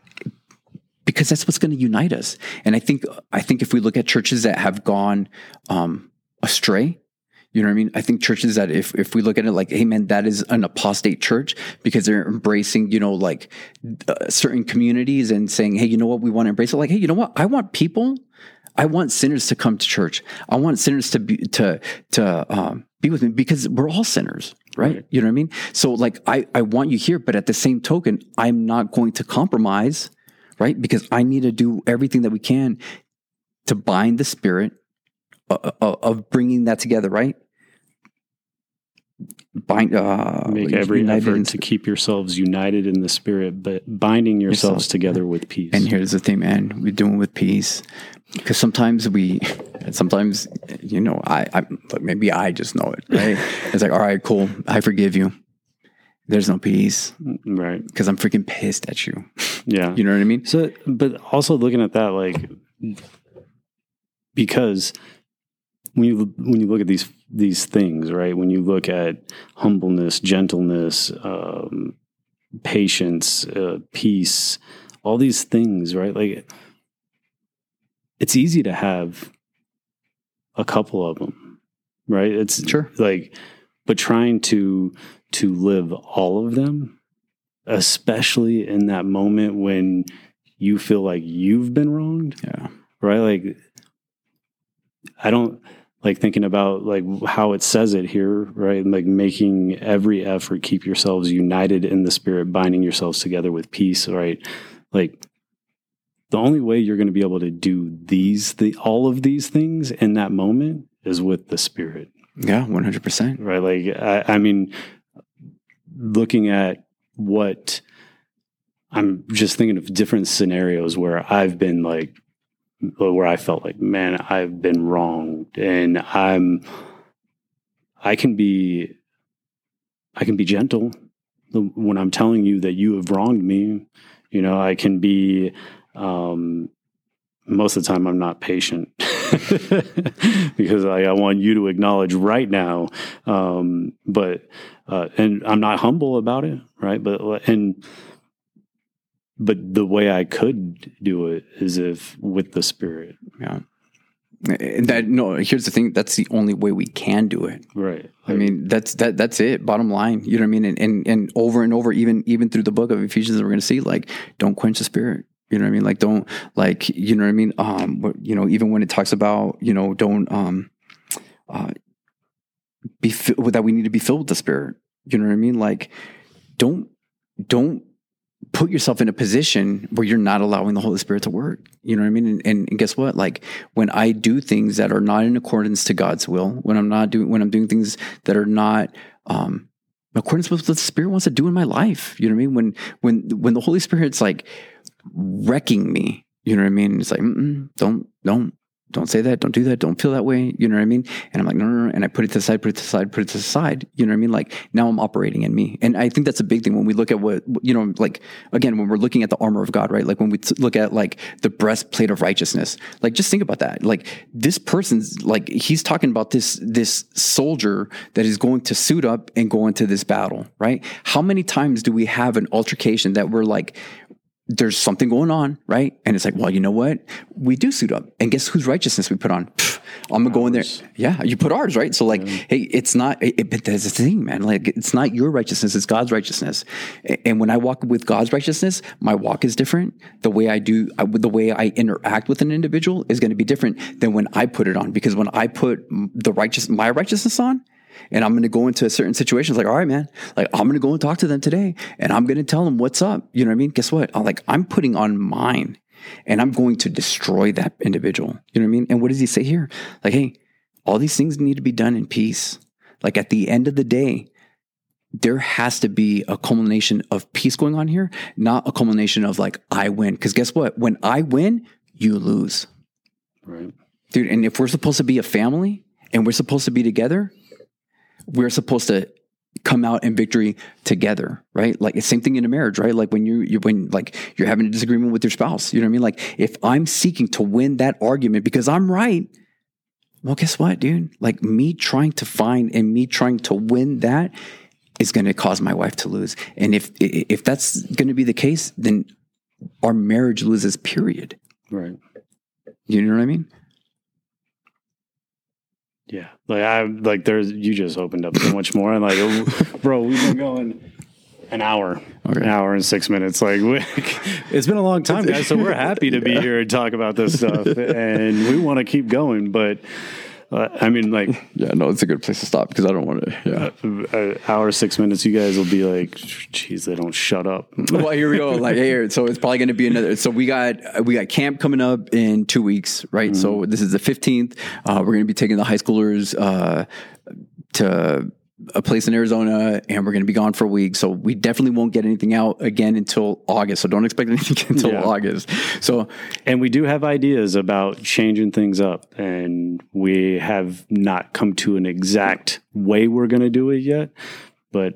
because that's what's going to unite us. And I think I think if we look at churches that have gone um, astray. You know what I mean? I think churches that if, if we look at it like, hey man, that is an apostate church because they're embracing, you know, like uh, certain communities and saying, hey, you know what, we want to embrace it. Like, hey, you know what, I want people, I want sinners to come to church. I want sinners to be to to um, be with me because we're all sinners, right? right? You know what I mean? So like, I I want you here, but at the same token, I'm not going to compromise, right? Because I need to do everything that we can to bind the spirit of bringing that together, right? Bind, uh, Make every effort in, to keep yourselves united in the spirit, but binding yourselves together with peace. And here's the thing, man: we're doing with peace because sometimes we, sometimes you know, I, I maybe I just know it, right? it's like, all right, cool, I forgive you. There's no peace, right? Because I'm freaking pissed at you. Yeah, you know what I mean. So, but also looking at that, like, because when you when you look at these these things, right? When you look at humbleness, gentleness, um, patience, uh, peace, all these things, right? Like it's easy to have a couple of them, right? It's sure like, but trying to to live all of them, especially in that moment when you feel like you've been wronged, yeah, right? Like I don't like thinking about like how it says it here, right? Like making every effort, keep yourselves united in the spirit, binding yourselves together with peace, right? Like the only way you're going to be able to do these, the, all of these things in that moment is with the spirit. Yeah, 100%. Right. Like, I, I mean, looking at what I'm just thinking of different scenarios where I've been like where I felt like, man, I've been wronged, and I'm, I can be, I can be gentle when I'm telling you that you have wronged me. You know, I can be. Um, most of the time, I'm not patient because I, I, want you to acknowledge right now. Um, but uh, and I'm not humble about it, right? But and but the way I could do it is if with the spirit. Yeah. That no, here's the thing. That's the only way we can do it. Right. I mean, that's that. That's it. Bottom line. You know what I mean? And and, and over and over, even even through the book of Ephesians, we're going to see like, don't quench the spirit. You know what I mean? Like, don't like, you know what I mean? Um, you know, even when it talks about, you know, don't um, uh, be fi- that we need to be filled with the spirit. You know what I mean? Like, don't don't put yourself in a position where you're not allowing the Holy Spirit to work. You know what I mean? And, and, and, guess what? Like when I do things that are not in accordance to God's will, when I'm not doing, when I'm doing things that are not, um, accordance with what the Spirit wants to do in my life. You know what I mean? When when when the Holy Spirit's like wrecking me, you know what I mean? It's like, don't don't don't say that, don't do that, don't feel that way. You know what I mean? And I'm like, no, no, no. And I put it to the side, put it to the side, put it to the side. You know what I mean? Like now I'm operating in me. And I think that's a big thing when we look at what, you know, like again, when we're looking at the armor of God, right? Like when we look at like the breastplate of righteousness, like just think about that. Like this person's like, he's talking about this, this soldier that is going to suit up and go into this battle, right? How many times do we have an altercation that we're like, there's something going on, right? And it's like, well, you know what? We do suit up. And guess whose righteousness we put on? Pfft, I'm gonna go in there. Yeah, you put ours, right? So like, yeah. hey, it's not. It, but there's a thing, man. Like, it's not your righteousness; it's God's righteousness. And when I walk with God's righteousness, my walk is different. The way I do, I, the way I interact with an individual is going to be different than when I put it on. Because when I put the righteous, my righteousness on, and I'm going to go into a certain situations like, all right, man, like I'm going to go and talk to them today and I'm going to tell them what's up. You know what I mean? Guess what? I'm like, I'm putting on mine and I'm going to destroy that individual. You know what I mean? And what does he say here? Like, hey, all these things need to be done in peace. Like at the end of the day, there has to be a culmination of peace going on here, not a culmination of like, I win. Because guess what? When I win, you lose. Right. Dude, and if we're supposed to be a family and we're supposed to be together, we're supposed to come out in victory together, right? Like the same thing in a marriage, right? Like when you you when like you're having a disagreement with your spouse, you know what I mean? Like if I'm seeking to win that argument because I'm right, well, guess what, dude? Like me trying to find and me trying to win that is going to cause my wife to lose. And if if that's going to be the case, then our marriage loses. Period. Right. You know what I mean? Yeah, like I like there's you just opened up so much more, and like, bro, we've been going an hour, okay. an hour and six minutes. Like, we, it's been a long time, guys. So we're happy to be yeah. here and talk about this stuff, and we want to keep going, but I mean, like, yeah, no, it's a good place to stop because I don't want to. Yeah, uh, uh, hour six minutes, you guys will be like, "Geez, they don't shut up." well, here we go. Like, here, so it's probably going to be another. So we got we got camp coming up in two weeks, right? Mm-hmm. So this is the fifteenth. Uh, we're going to be taking the high schoolers uh, to a place in Arizona and we're going to be gone for a week. So we definitely won't get anything out again until August. So don't expect anything until yeah. August. So, and we do have ideas about changing things up and we have not come to an exact way we're going to do it yet, but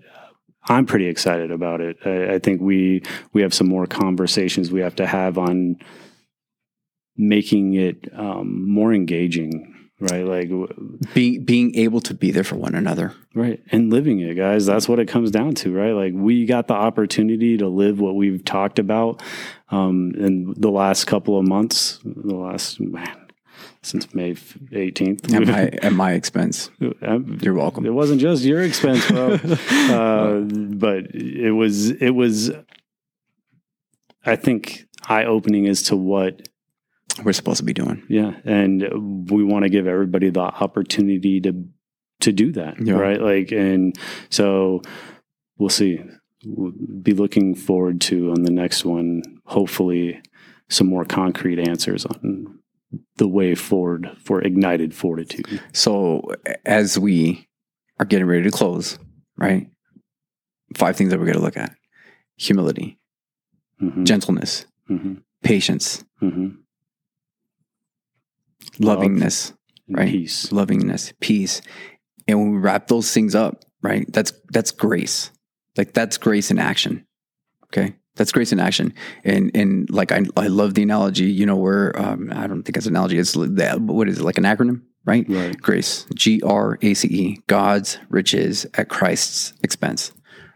I'm pretty excited about it. I, I think we, we have some more conversations we have to have on making it um, more engaging right? Like being being able to be there for one another, right? And living it, guys. That's what it comes down to, right? Like we got the opportunity to live what we've talked about um, in the last couple of months. The last man. Since May 18th. At my, at my expense. You're welcome. It wasn't just your expense, bro. uh, but it was, it was, I think, eye opening as to what we're supposed to be doing. Yeah, and we want to give everybody the opportunity to to do that, yeah. right? Like, and so we'll see. We'll be looking forward to on the next one, hopefully, some more concrete answers on the way forward for ignited fortitude. So, as we are getting ready to close, right? Five things that we're going to look at: humility, mm-hmm. gentleness, mm-hmm. patience. Mm-hmm lovingness, right? Peace. Lovingness, peace. And when we wrap those things up, right? That's that's grace. Like that's grace in action. Okay. That's grace in action. And and like I I love the analogy, you know, where um, I don't think it's an analogy, it's what is it, like an acronym? Right? right. Grace. G R A C E. God's riches at Christ's expense.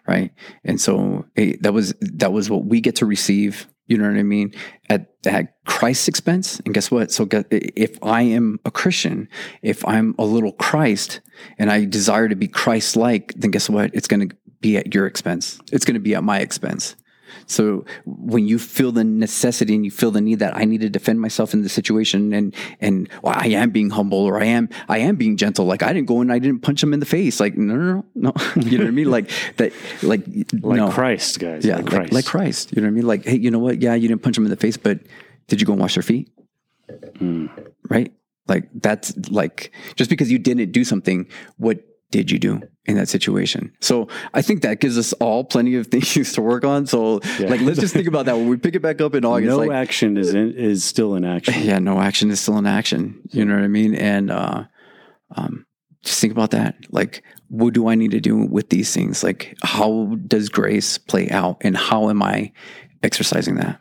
Right. And so that was that was what we get to receive you know what I mean? At, at Christ's expense. And guess what? So if I am a Christian, if I'm a little Christ and I desire to be Christ like, then guess what? It's going to be at your expense. It's going to be at my expense. So when you feel the necessity and you feel the need that I need to defend myself in the situation and and well, I am being humble or I am I am being gentle. Like I didn't go and I didn't punch him in the face. Like no no no, no. you know what I mean? Like that like like no. Christ guys. Yeah, like Christ. Like, like, Christ. You know what I mean? Like hey, you know what? Yeah, you didn't punch him in the face, but did you go and wash your feet? Mm. Right? Like that's like just because you didn't do something, what did you do in that situation? So I think that gives us all plenty of things to work on. So Yeah. like, let's just think about that when we pick it back up in August. no like, action is in, is still in action. yeah, no action is still in action. You know what I mean? And uh, um, just think about that. Like, what do I need to do with these things? Like, how does grace play out, and how am I exercising that?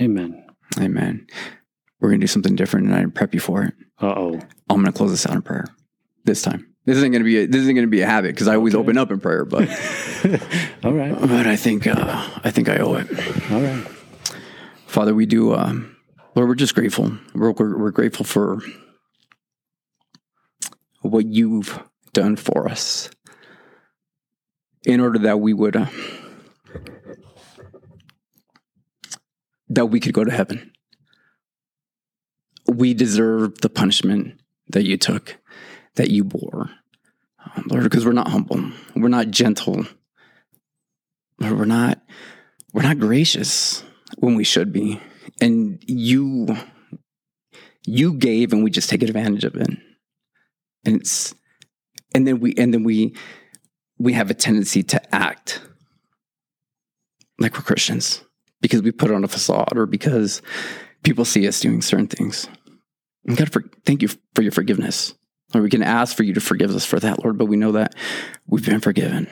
Amen. Amen. We're gonna do something different, and I didn't prep you for it. Uh oh. I'm gonna close this out in prayer this time. This isn't gonna be a, this isn't gonna be a habit because I always Okay. open up in prayer, but All right. but I think uh, I think I owe it. All right. Father, we do, um, Lord, we're just grateful. We're, we're, we're grateful for what you've done for us in order that we would, uh, that we could go to heaven. We deserve the punishment that you took, that you bore, um, Lord, because we're not humble, we're not gentle, Lord, we're not, we're not gracious when we should be. And you you gave and we just take advantage of it. And it's and then we and then we we have a tendency to act like we're christians because we put on a facade or because people see us doing certain things and god for, thank you for your forgiveness or we can ask for you to forgive us for that lord but we know that we've been forgiven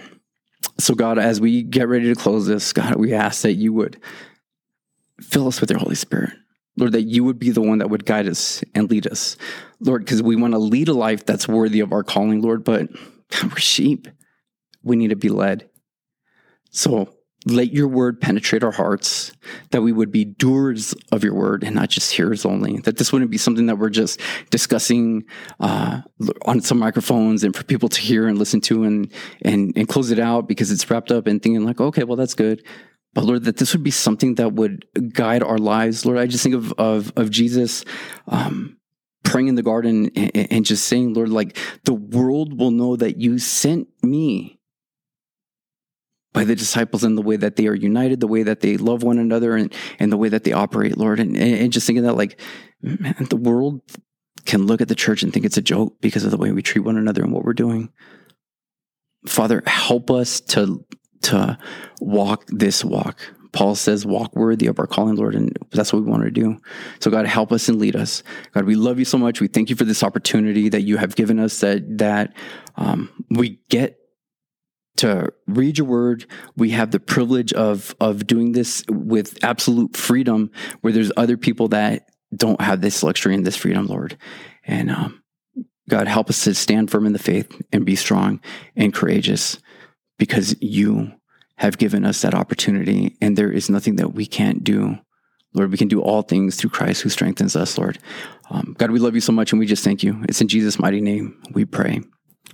so god as we get ready to close this god we ask that you would fill us with your Holy Spirit. Lord, that you would be the one that would guide us and lead us. Lord, because we want to lead a life that's worthy of our calling, Lord, but God, we're sheep. We need to be led. So let your word penetrate our hearts, that we would be doers of your word and not just hearers only. That this wouldn't be something that we're just discussing uh, on some microphones and for people to hear and listen to and, and, and close it out because it's wrapped up and thinking like, okay, well, that's good. But Lord, that this would be something that would guide our lives. Lord, I just think of of, of Jesus um, praying in the garden and, and just saying, Lord, like the world will know that you sent me by the disciples and the way that they are united, the way that they love one another, and and the way that they operate, Lord, and and just thinking that like, man, the world can look at the church and think it's a joke because of the way we treat one another and what we're doing. Father, help us to to walk this walk. Paul says, walk worthy of our calling, Lord. And that's what we want to do. So God, help us and lead us. God, we love you so much. We thank you for this opportunity that you have given us that, that, um, we get to read your word. We have the privilege of, of doing this with absolute freedom where there's other people that don't have this luxury and this freedom, Lord. And, um, God, help us to stand firm in the faith and be strong and courageous because you have given us that opportunity and there is nothing that we can't do. Lord, we can do all things through Christ who strengthens us, Lord. Um, God, we love you so much and we just thank you. It's in Jesus' mighty name we pray.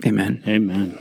Amen. Amen.